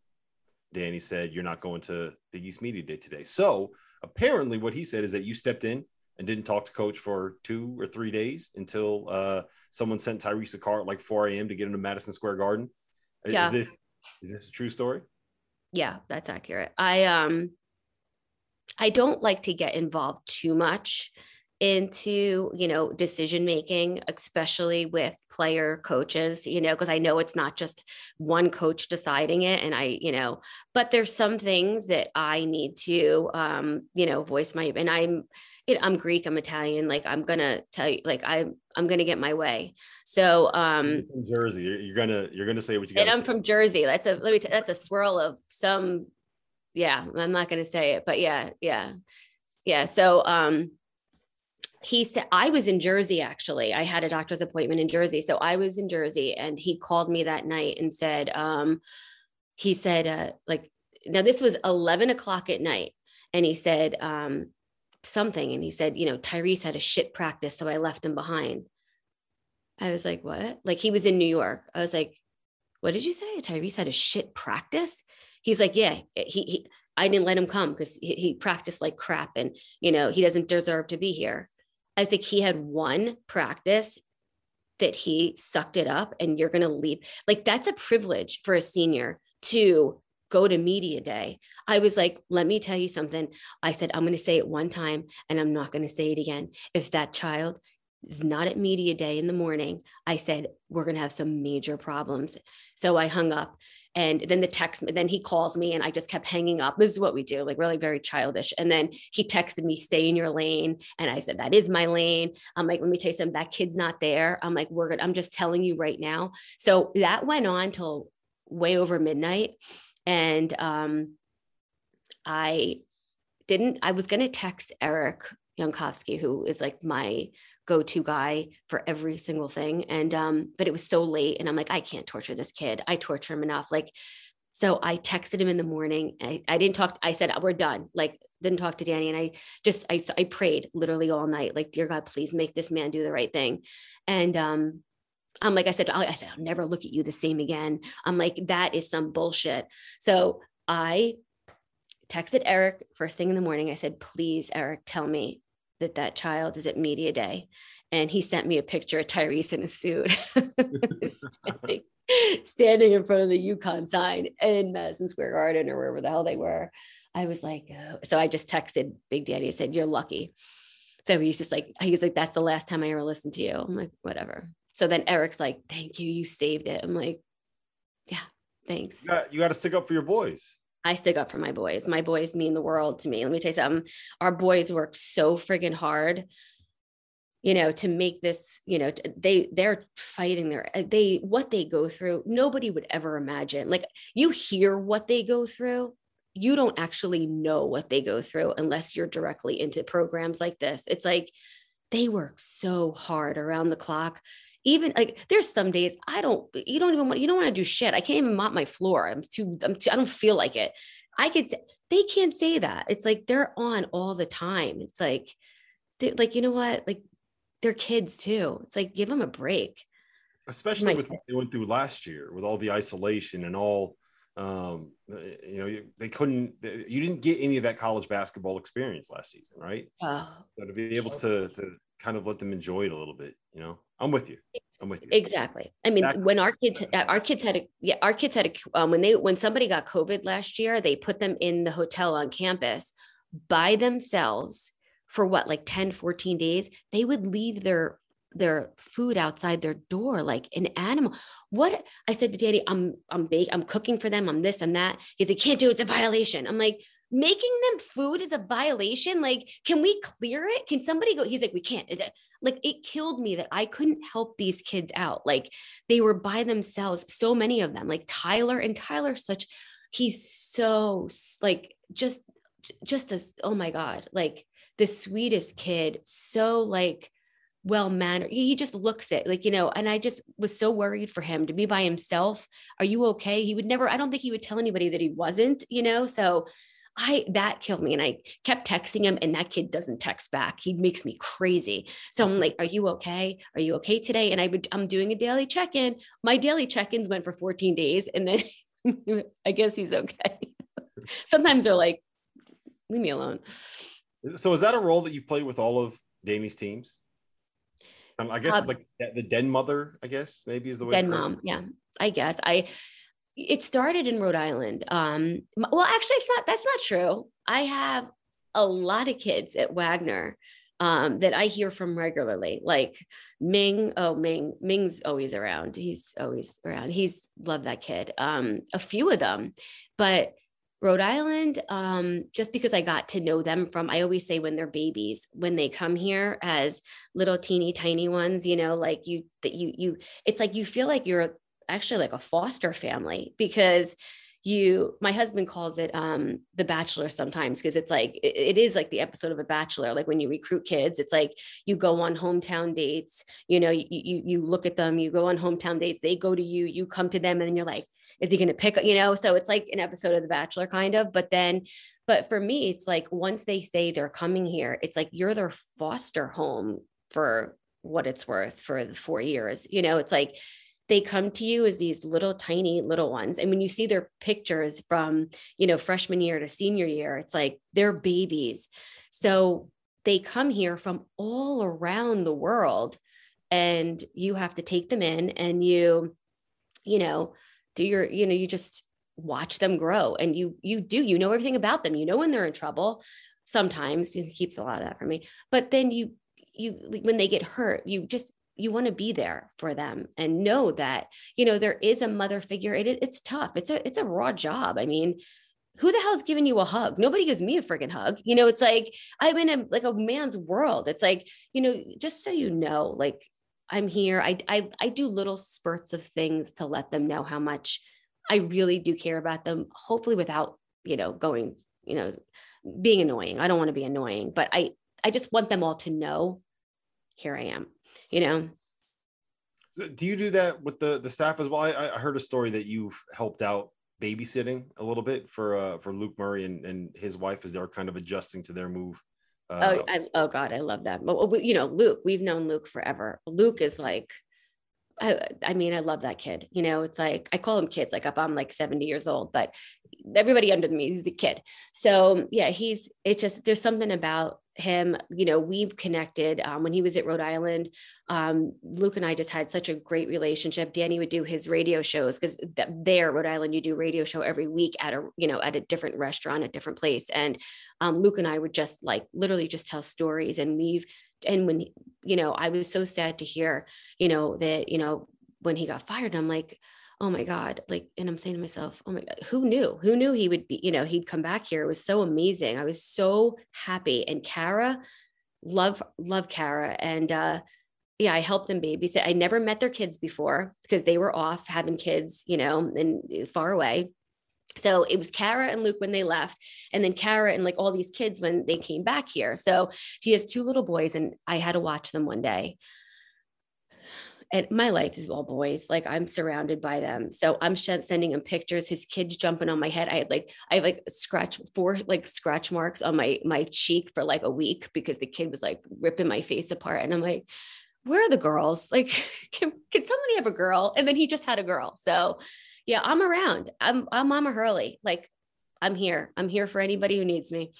Danny said, "You're not going to Big East media day today." So apparently, what he said is that you stepped in and didn't talk to coach for two or three days until uh, someone sent Tyrese a car at like 4 a.m. to get him to Madison Square Garden. Yeah. Is this is this a true story? Yeah, that's accurate. I um I don't like to get involved too much into you know decision making especially with player coaches you know because i know it's not just one coach deciding it and i you know but there's some things that i need to um you know voice my and i'm i'm greek i'm italian like i'm gonna tell you like i'm i'm gonna get my way. So um from jersey. You're gonna you're gonna say what you got and i'm say. from jersey. That's a let me t- that's a swirl of some yeah i'm not gonna say it but yeah yeah yeah. So um he said I was in Jersey actually. I had a doctor's appointment in Jersey. So I was in Jersey and he called me that night and said, um, he said, uh, like, now this was 11 o'clock at night. And he said, um, something. And he said, you know, Tyrese had a shit practice. So I left him behind. I was like, what? Like he was in New York. I was like, what did you say? Tyrese had a shit practice. He's like, yeah, he, he I didn't let him come because he, he practiced like crap and, you know, he doesn't deserve to be here. I think he had one practice that he sucked it up and you're going to leave. Like that's a privilege for a senior to go to media day. I was like, let me tell you something. I said, I'm going to say it one time and I'm not going to say it again. If that child is not at media day in the morning, I said, we're going to have some major problems. So I hung up and then the text, then he calls me and I just kept hanging up. This is what we do, like really very childish. And then he texted me, stay in your lane. And I said, that is my lane. I'm like, let me tell you something, that kid's not there. I'm like, we're good. I'm just telling you right now. So that went on till way over midnight. And um, I didn't, I was going to text Eric Yankovsky, who is like my go-to guy for every single thing. And um, but it was so late, and I'm like, I can't torture this kid. I torture him enough. Like, so I texted him in the morning. I, I didn't talk. I said we're done. Like, didn't talk to Danny, and I just I I prayed literally all night. Like, dear God, please make this man do the right thing. And um, I'm like I said, I said I'll never look at you the same again. I'm like that is some bullshit. So I texted Eric first thing in the morning. I said, please, Eric, tell me that that child is at media day and he sent me a picture of Tyrese in a suit standing, standing, in front of the UConn sign in Madison Square Garden or wherever the hell they were. I was like, oh. so I just texted Big Daddy. I said, "You're lucky." So he's just like, he's like, "That's the last time I ever listened to you." I'm like, "Whatever." So then Eric's like, "Thank you, you saved it." I'm like, "Yeah, thanks." You got, you got to stick up for your boys. I stick up for my boys. My boys mean the world to me. Let me tell you something. Our boys work so friggin' hard, you know, to make this, you know, they they're fighting their uh, they what they go through. Nobody would ever imagine. Like you hear what they go through. You don't actually know what they go through unless you're directly into programs like this. It's like they work so hard around the clock even like there's some days I don't, you don't even want, you don't want to do shit. I can't even mop my floor. I'm too, I'm too, I don't feel like it. I could, say, they can't say that. It's like they're on all the time. It's like, like, you know what? Like they're kids too. It's like, give them a break. Especially with what they went through last year with all the isolation and all, um, you know, they couldn't, you didn't get any of that college basketball experience last season, right? Oh. So to be able to, to kind of let them enjoy it a little bit, you know? I'm with you. I'm with you. Exactly. I mean, exactly. when our kids, uh, our kids had a, yeah, our kids had a, um, when they, when somebody got COVID last year, they put them in the hotel on campus by themselves for what, like 10, 14 days. They would leave their, their food outside their door like an animal. What I said to Daddy, I'm, I'm bake, I'm cooking for them. I'm this, I'm that. He's like, can't do it. It's a violation. I'm like, making them food is a violation. Like, can we clear it? Can somebody go? He's like, we can't like it killed me that I couldn't help these kids out. Like they were by themselves, so many of them, like Tyler and Tyler, such he's so like just just as oh my god, like the sweetest kid, so like well mannered. He just looks it like, you know, and I just was so worried for him to be by himself. Are you okay? He would never, I don't think he would tell anybody that he wasn't, you know? So I that killed me. And I kept texting him, and that kid doesn't text back. He makes me crazy. So I'm like, Are you okay? Are you okay today? And I would I'm doing a daily check-in. My daily check-ins went for 14 days, and then I guess he's okay. Sometimes they're like, leave me alone. So is that a role that you've played with all of Danny's teams? Um, I guess uh, like the den mother, I guess maybe is the way. Den mom, yeah. I guess I it started in Rhode Island. Um, well, actually, it's not. That's not true. I have a lot of kids at Wagner um, that I hear from regularly, like Ming. Oh, Ming, Ming's always around. He's always around. He's loved that kid. Um, a few of them, but Rhode Island, um, just because I got to know them from, I always say when they're babies, when they come here as little teeny tiny ones, you know, like you, that you, you, it's like you feel like you're actually like a foster family because you my husband calls it um the bachelor sometimes because it's like it, it is like the episode of a bachelor. Like when you recruit kids it's like you go on hometown dates you know you you, you look at them you go on hometown dates they go to you you come to them and then you're like is he going to pick you know? So it's like an episode of the bachelor kind of but then but for me it's like once they say they're coming here it's like you're their foster home for what it's worth for the four years you know? It's like they come to you as these little tiny little ones. And when you see their pictures from you know freshman year to senior year it's like they're babies. So they come here from all around the world and you have to take them in and you you know do your you know you just watch them grow and you you do you know everything about them. You know when they're in trouble sometimes. He keeps a lot of that for me. But then you you when they get hurt you just you want to be there for them and know that you know there is a mother figure. It, it's tough. It's a it's a raw job. I mean who the hell's giving you a hug? Nobody gives me a freaking hug. You know it's like i'm in a like a man's world. It's like you know just so you know like i'm here. I i, I do little spurts of things to let them know how much i really do care about them hopefully without you know going you know being annoying. I don't want to be annoying but i i just want them all to know here i am you know? So do you do that with the the staff as well? I, I heard a story that you've helped out babysitting a little bit for uh for luke murray and, and his wife as they're kind of adjusting to their move uh, oh I, oh god i love that. But you know luke we've known luke forever. Luke is like I, I mean, I love that kid. You know, it's like I call them kids. Like I'm like 70 years old, but everybody under me is a kid. So yeah, he's. It's just there's something about him. You know, we've connected um, when he was at Rhode Island. Um, Luke and I just had such a great relationship. Danny would do his radio shows because there, Rhode Island, you do radio show every week at a you know at a different restaurant, a different place, and um, Luke and I would just like literally just tell stories, and we've and when you know i was so sad to hear you know that you know when he got fired i'm like oh my god like and i'm saying to myself oh my god who knew? Who knew he would be you know he'd come back here? It was so amazing. I was so happy. And kara love love kara. And uh yeah i helped them babysit. I never met their kids before because they were off having kids you know and far away so it was Kara and Luke when they left, and then Kara and like all these kids when they came back here. So she has two little boys, and I had to watch them one day. And my life is all boys. Like I'm surrounded by them. So I'm sending him pictures. His kids jumping on my head. I had like I have like scratch four like scratch marks on my my cheek for like a week because the kid was like ripping my face apart. And I'm like, where are the girls? Like, can, can somebody have a girl? And then he just had a girl. So yeah, I'm around. I'm I'm Mama Hurley. Like I'm here. I'm here for anybody who needs me.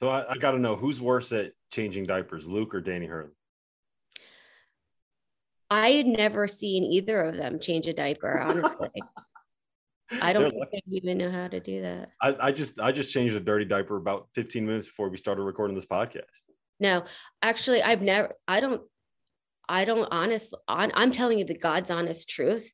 So I, I got to know who's worse at changing diapers, Luke or Danny Hurley? I had never seen either of them change a diaper, honestly. I don't even know how to do that. I, I, just I just changed a dirty diaper about 15 minutes before we started recording this podcast. No, actually, I've never. I don't. I don't honestly. On, I'm telling you the God's honest truth.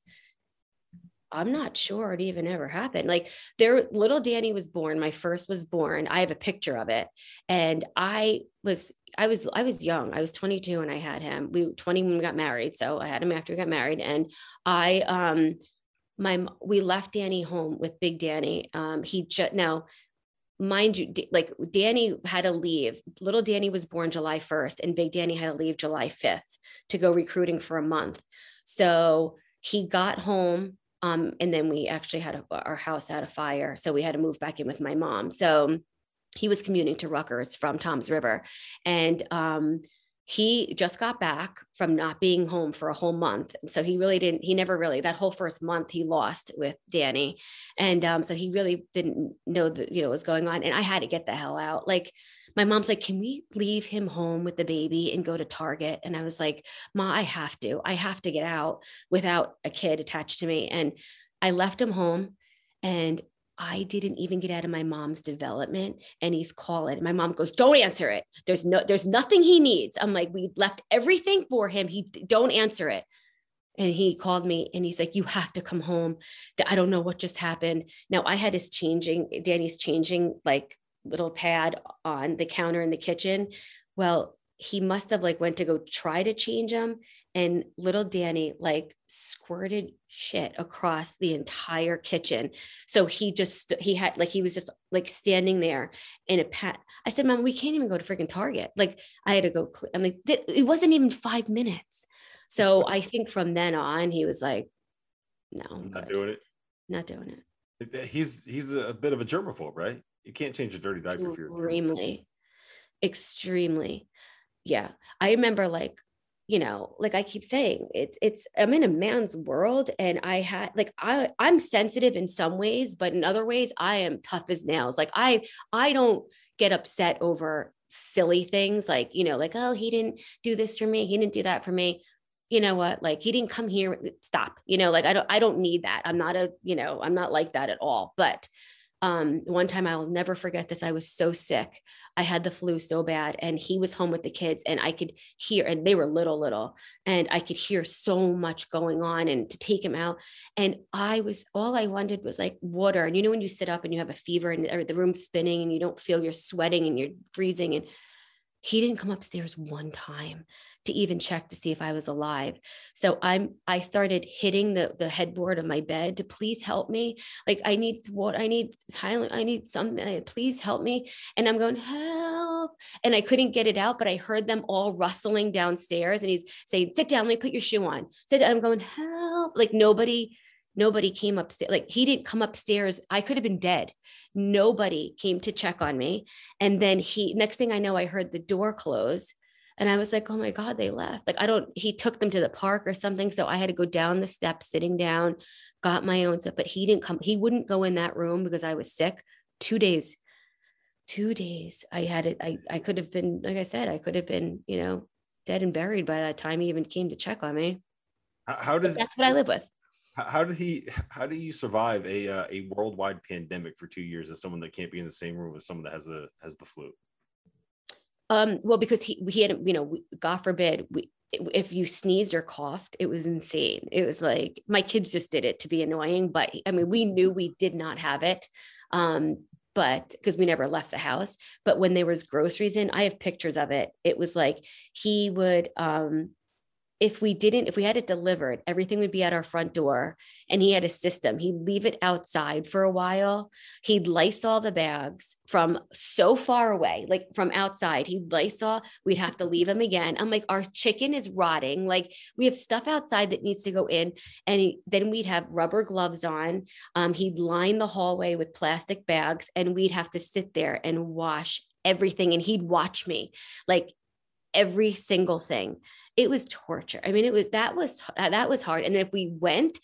I'm not sure it even ever happened. Like there, little Danny was born. My first was born. I have a picture of it. And I was, I was, I was young. I was 22 when I had him. We 20 when we got married. So I had him after we got married. And I, um, my, we left Danny home with big Danny. Um, he just, now mind you, like Danny had to leave. Little Danny was born July 1st and big Danny had to leave July 5th to go recruiting for a month. So he got home um, and then we actually had a, our house had a fire. So we had to move back in with my mom. So he was commuting to Rutgers from Toms River. And um, he just got back from not being home for a whole month. And So he really didn't, he never really, that whole first month he lost with Danny. And um, so he really didn't know that, you know, what was going on. And I had to get the hell out. Like my mom's like, can we leave him home with the baby and go to Target? And I was like, Ma, I have to. I have to get out without a kid attached to me. And I left him home and I didn't even get out of my mom's development and he's calling. My mom goes, "Don't answer it. There's no there's nothing he needs." I'm like, "We left everything for him. He don't answer it." And he called me and he's like, "You have to come home. I don't know what just happened." Now I had his changing Danny's changing like little pad on the counter in the kitchen. Well, he must have like went to go try to change him and little Danny like squirted shit across the entire kitchen. So he just he had like he was just like standing there in a pat. I said, "Mom, we can't even go to freaking Target." Like I had to go. I'm like, it wasn't even five minutes. So I think from then on, he was like, "No, I'm not doing it. Not doing it." He's he's a bit of a germaphobe, right? You can't change a dirty diaper for your extremely, extremely. Yeah, I remember like you know like i keep saying it's it's i'm in a man's world and i had like i i'm sensitive in some ways but in other ways i am tough as nails. Like i i don't get upset over silly things like you know like oh he didn't do this for me. He didn't do that for me. You know what? Like he didn't come here. Stop. You know like i don't i don't need that. I'm not a you know i'm not like that at all. But um one time i will never forget this i was so sick. I had the flu so bad and he was home with the kids and I could hear and they were little little and I could hear so much going on and to take him out and I was all I wanted was like water and you know when you sit up and you have a fever and the room's spinning and you don't feel you're sweating and you're freezing and he didn't come upstairs one time to even check to see if I was alive. So I'm I started hitting the the headboard of my bed to please help me. Like I need what I need Tylenol, I need something. Uh, please help me. And I'm going, help. And I couldn't get it out, but I heard them all rustling downstairs. And he's saying, sit down, let me put your shoe on. Sit down. I'm going, help. Like nobody nobody came upstairs like he didn't come upstairs i could have been dead nobody came to check on me and then he next thing i know i heard the door close and I was like, oh my God, they left. Like, I don't, he took them to the park or something. So I had to go down the steps, sitting down, got my own stuff, but he didn't come, he wouldn't go in that room because I was sick. Two days, two days. I had it. I, I could have been, like I said, I could have been, you know, dead and buried by that time he even came to check on me. How does but that's what I live with? How did he? How do you survive a uh, a worldwide pandemic for two years as someone that can't be in the same room as someone that has the has the flu? Um, well, because he he had, you know, God forbid, we, if you sneezed or coughed, it was insane. It was like my kids just did it to be annoying, but I mean, we knew we did not have it. Um, but because we never left the house, but when there was groceries in, I have pictures of it. It was like he would um if we didn't, if we had it delivered, everything would be at our front door. And he had a system. He'd leave it outside for a while. He'd Lysol the bags from so far away, like from outside. He'd Lysol. We'd have to leave them again. I'm like, our chicken is rotting. Like we have stuff outside that needs to go in. And he, then we'd have rubber gloves on. Um, he'd line the hallway with plastic bags, and we'd have to sit there and wash everything. And he'd watch me like every single thing it was torture. I mean, it was that was uh, that was hard. And then if we went,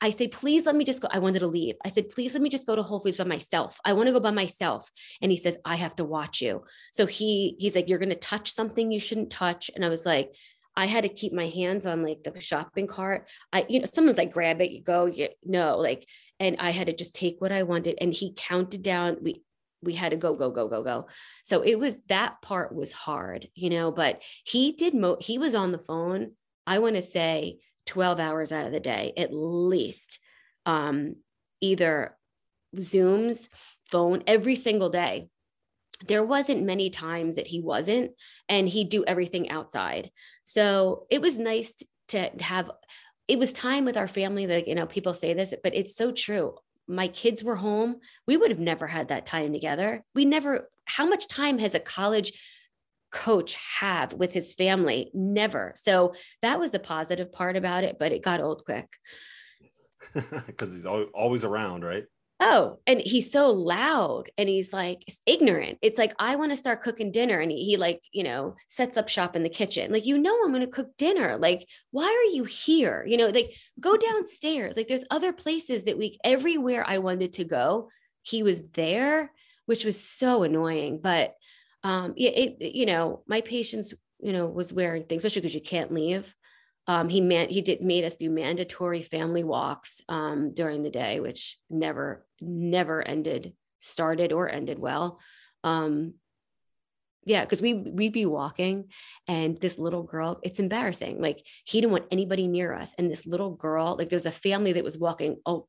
I say, please let me just go. I wanted to leave. I said, please let me just go to Whole Foods by myself. I want to go by myself. And he says, I have to watch you. So he he's like, you're gonna touch something you shouldn't touch. And I was like, I had to keep my hands on like the shopping cart. I, you know, sometimes I grab it, you go, you no, like, and I had to just take what I wanted. And he counted down. We we had to go go go go go. So it was that part was hard you know but he did mo he was on the phone i want to say 12 hours out of the day at least um either zooms phone every single day. There wasn't many times that he wasn't and he'd do everything outside. So it was nice to have it was time with our family like you know people say this but it's so true my kids were home, we would have never had that time together. We never, how much time has a college coach have with his family? Never. So that was the positive part about it, but it got old quick. Because he's always around, right? Oh and he's so loud and he's like ignorant. It's like i want to start cooking dinner and he, he like you know sets up shop in the kitchen. Like you know i'm going to cook dinner. Like why are you here? You know like go downstairs. Like there's other places that we everywhere i wanted to go he was there which was so annoying. But um it, it you know my patience you know was wearing things especially because you can't leave Um, he man he did made us do mandatory family walks um, during the day, which never never ended started or ended well. Um, yeah, because we we'd be walking and this little girl, it's embarrassing. Like he didn't want anybody near us. And this little girl, like there was a family that was walking oh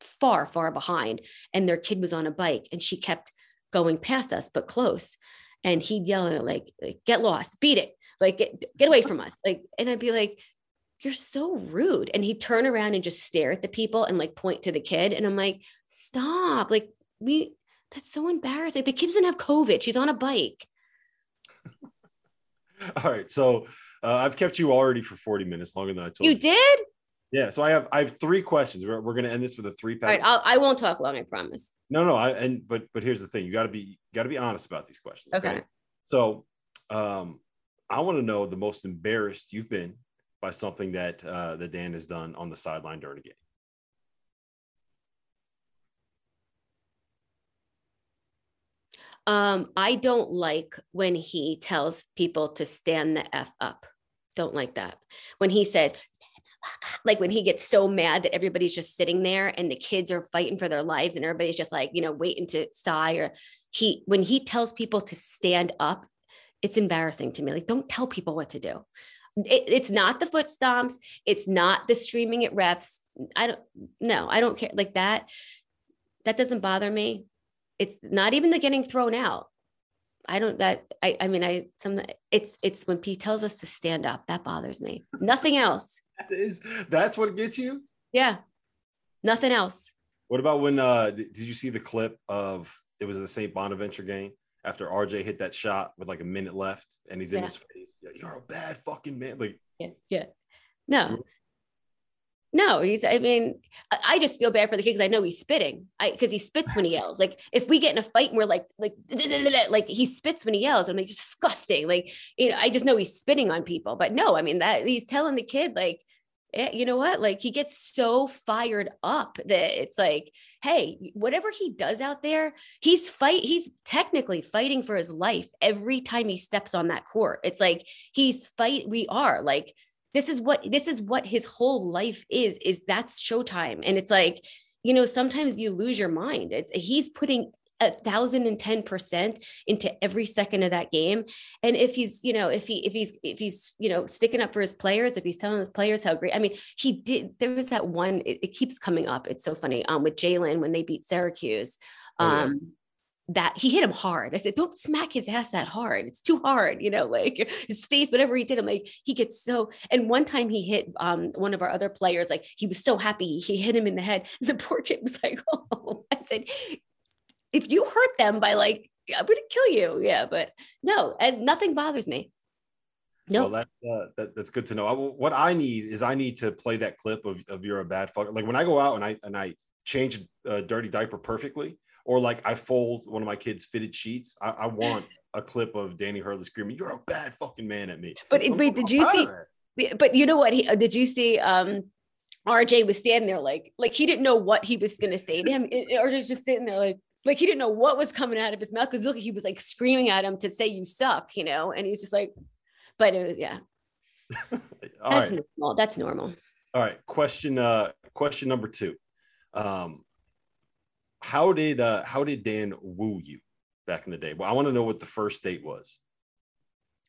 far, far behind, and their kid was on a bike and she kept going past us, but close. And he'd yell at her, like, get lost, beat it, like get, get away from us. Like, and I'd be like, you're so rude. And he'd turn around and just stare at the people and like point to the kid. And I'm like, stop. Like, we that's so embarrassing. The kid doesn't have COVID. She's on a bike. All right. So uh, I've kept you already for 40 minutes longer than I told you. You did? Yeah. So I have I have three questions. We're, we're going to end this with a three. All right. I'll, I won't talk long. I promise. No, no. I and but but here's the thing. You got to be got to be honest about these questions. Okay. okay? So, um, I want to know the most embarrassed you've been by something that uh, that Dan has done on the sideline during a game. Um, I don't like when he tells people to stand the F up. Don't like that. When he says, like when he gets so mad that everybody's just sitting there and the kids are fighting for their lives and everybody's just like, you know, waiting to sigh or he, when he tells people to stand up, it's embarrassing to me. Like, don't tell people what to do. It, it's not the foot stomps. It's not the screaming at reps. I don't, no, I don't care. Like that, that doesn't bother me it's not even the getting thrown out. I don't that I I mean I some it's it's when Pete tells us to stand up that bothers me. Nothing else. That is that's what gets you? Yeah. Nothing else. What about when uh did you see the clip of it was the St. Bonaventure game after RJ hit that shot with like a minute left and he's in his face. You're a bad fucking man. Like yeah, yeah. No, no, he's, I mean, I just feel bad for the kid because I know he's spitting. I because he spits when he yells. Like if we get in a fight and we're like, like, like he spits when he yells. I'm like, disgusting. Like, you know, I just know he's spitting on people. But no, I mean that he's telling the kid, like, eh, you know what? Like he gets so fired up that it's like, hey, whatever he does out there, he's fight, he's technically fighting for his life every time he steps on that court. It's like he's fight, we are like this is what this is what his whole life is is that's showtime and it's like you know sometimes you lose your mind it's he's putting a thousand and ten percent into every second of that game and if he's you know if he if he's if he's you know sticking up for his players if he's telling his players how great i mean he did there was that one it, it keeps coming up it's so funny um with jalen when they beat syracuse um oh, yeah. Um, that he hit him hard. I said, don't smack his ass that hard. It's too hard, you know, like his face, whatever he did. I'm like, he gets so, and one time he hit um, one of our other players, like he was so happy. He hit him in the head. The poor kid was like, oh, I said, if you hurt them by like, I'm to kill you. Yeah. But no, and nothing bothers me. No, well, that, uh, that that's good to know. I, what I need is I need to play that clip of, of you're a bad fucker. Like when I go out and I and I change a dirty diaper perfectly, or like I fold one of my kids' fitted sheets. I, I want a clip of Danny Hurley screaming, "You're a bad fucking man" at me. But wait, did you see? But you know what? He, uh, did you see? Um, RJ was standing there like like he didn't know what he was to say to him. or just sitting there like like he didn't know what was coming out of his mouth because look, he was like screaming at him to say you suck, you know, and he's just like, but it, was, yeah. that's right. normal. That's normal. All right. Question uh question number two. Um how did uh how did Dan woo you back in the day? Well, I want to know what the first date was.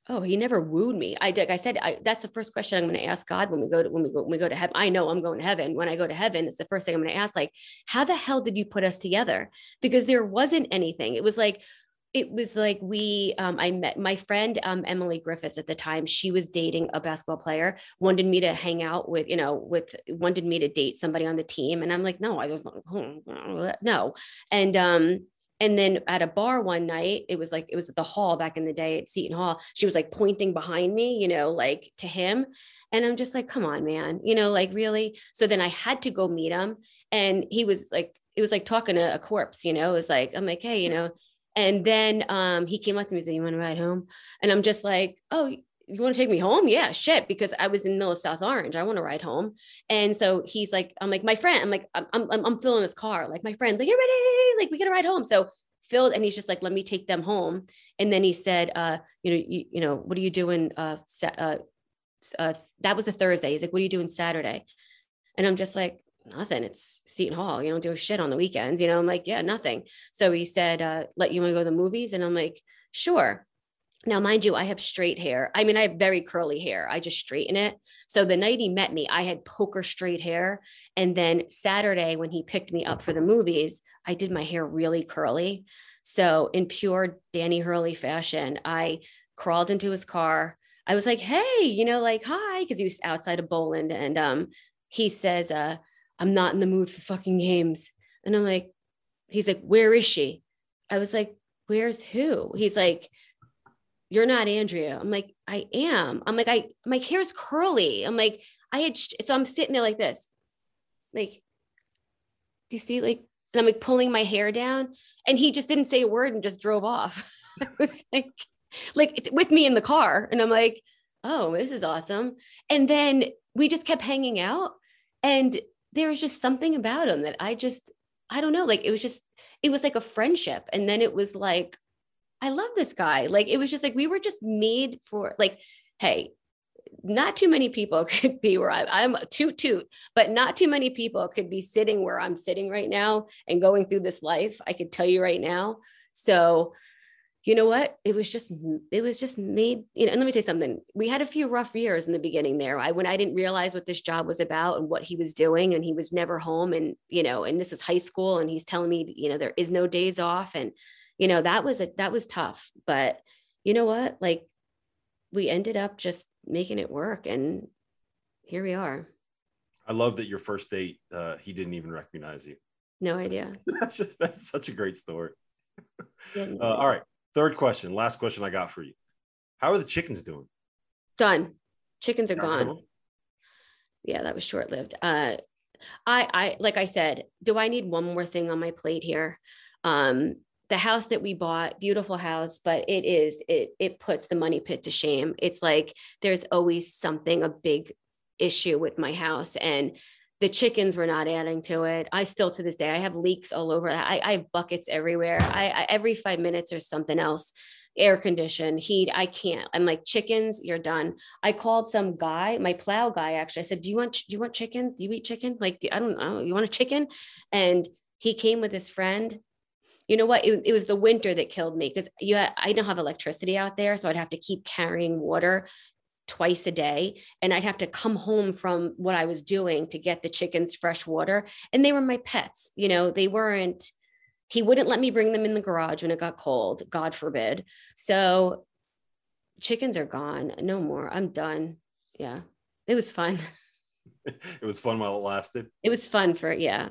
Oh, he never wooed me. I like I said, I, that's the first question I'm going to ask God when we go to when we go when we go to heaven. I know I'm going to heaven. When I go to heaven, it's the first thing I'm going to ask, like, how the hell did you put us together? Because there wasn't anything. It was like, it was like we um, i met my friend um, emily griffiths at the time she was dating a basketball player wanted me to hang out with you know with wanted me to date somebody on the team and i'm like no i was no and um and then at a bar one night it was like it was at the hall back in the day at seton hall. She was like pointing behind me you know like to him. And i'm just like come on man you know like really. So then i had to go meet him and he was like it was like talking to a corpse you know it was like i'm like hey you know. And then um, he came up to me and said, You want to ride home? And I'm just like, Oh, you want to take me home? Yeah, shit, because I was in the middle of South Orange. I want to ride home. And so he's like, I'm like, my friend, I'm like, I'm, I'm, I'm filling his car. Like my friend's like, you're ready. Like we got to ride home. So filled and he's just like, let me take them home. And then he said, uh, you know, you, you know, what are you doing uh, uh uh, that was a Thursday. He's like, what are you doing Saturday? And I'm just like, nothing. It's Seton Hall. You don't do shit on the weekends. You know, I'm like, yeah, nothing. So he said, uh, let you want to go to the movies? And I'm like, sure. Now, mind you, I have straight hair. I mean, I have very curly hair. I just straighten it. So the night he met me, I had poker straight hair. And then Saturday, when he picked me up for the movies, I did my hair really curly. So, in pure Danny Hurley fashion, I crawled into his car. I was like, hey, you know, like, hi, because he was outside of Boland. And um, he says, uh, I'm not in the mood for fucking games. And I'm like, he's like, where is she? I was like, where's who? He's like, you're not Andrea. I'm like, I am. I'm like, I my hair's curly. I'm like, I had so I'm sitting there like this. Like, do you see like and I'm like pulling my hair down and he just didn't say a word and just drove off. I was like like with me in the car and I'm like, "Oh, this is awesome." And then we just kept hanging out and there was just something about him that I just I don't know, like it was just it was like a friendship and then it was like I love this guy. Like it was just like we were just made for like, hey, not too many people could be where I, I'm toot toot, but not too many people could be sitting where I'm sitting right now and going through this life. I could tell you right now. So, you know what? It was just, it was just made, you know, and let me tell you something. We had a few rough years in the beginning there. I, when I didn't realize what this job was about and what he was doing, and he was never home and, you know, and this is high school and he's telling me, you know, there is no days off. And, you know, that was a, that was tough, but you know what? Like we ended up just making it work and here we are. I love that your first date, uh, he didn't even recognize you. No idea. that's just, that's such a great story. uh, all right. Third question. Last question I got for you. How are the chickens doing? Done. Chickens are gone. Yeah, that was short lived. Uh, I, I, like I said, do I need one more thing on my plate here? Um, the house that we bought beautiful house but it is it it puts the money pit to shame. It's like there's always something a big issue with my house and the chickens were not adding to it. I still to this day i have leaks all over i, I have buckets everywhere. I, I every five minutes there's something else air condition heat i can't. I'm like chickens you're done. I called some guy my plow guy actually. I said do you want do you want chickens? Do you eat chicken? Like i don't know you want a chicken? And he came with his friend you know what? It, it was the winter that killed me because you had, I don't have electricity out there, so I'd have to keep carrying water twice a day and I'd have to come home from what I was doing to get the chickens fresh water and they were my pets you know? They weren't he wouldn't let me bring them in the garage when it got cold god forbid. So chickens are gone no more I'm done. Yeah it was fun. It was fun while it lasted. It was fun for yeah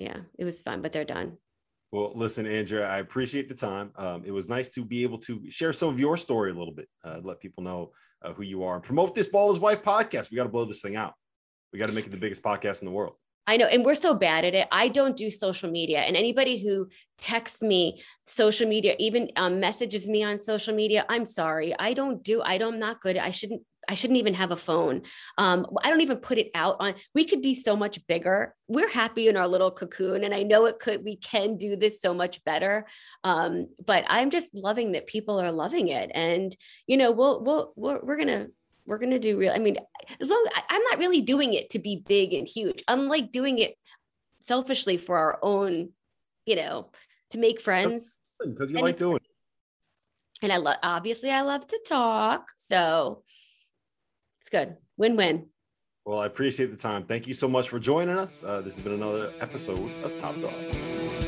yeah it was fun but they're done well, listen, Andrea, I appreciate the time. Um, it was nice to be able to share some of your story a little bit, uh, let people know uh, who you are, and promote this Ball His Wife podcast. We got to blow this thing out. We got to make it the biggest podcast in the world. I know, and we're so bad at it. I don't do social media, and anybody who texts me social media, even um, messages me on social media, I'm sorry, I don't do. I don't. I'm not good. I shouldn't I shouldn't even have a phone. Um, I don't even put it out on. We could be so much bigger. We're happy in our little cocoon, and I know it could. We can do this so much better. Um, but I'm just loving that people are loving it, and you know, we'll we'll we're, we're gonna we're gonna do real. I mean, as long as I'm not really doing it to be big and huge. I'm like doing it selfishly for our own, you know, to make friends because you and, like doing. It. And I love obviously I love to talk, so it's good. Win win. Well, I appreciate the time. Thank you so much for joining us. Uh, this has been another episode of Top Dogs.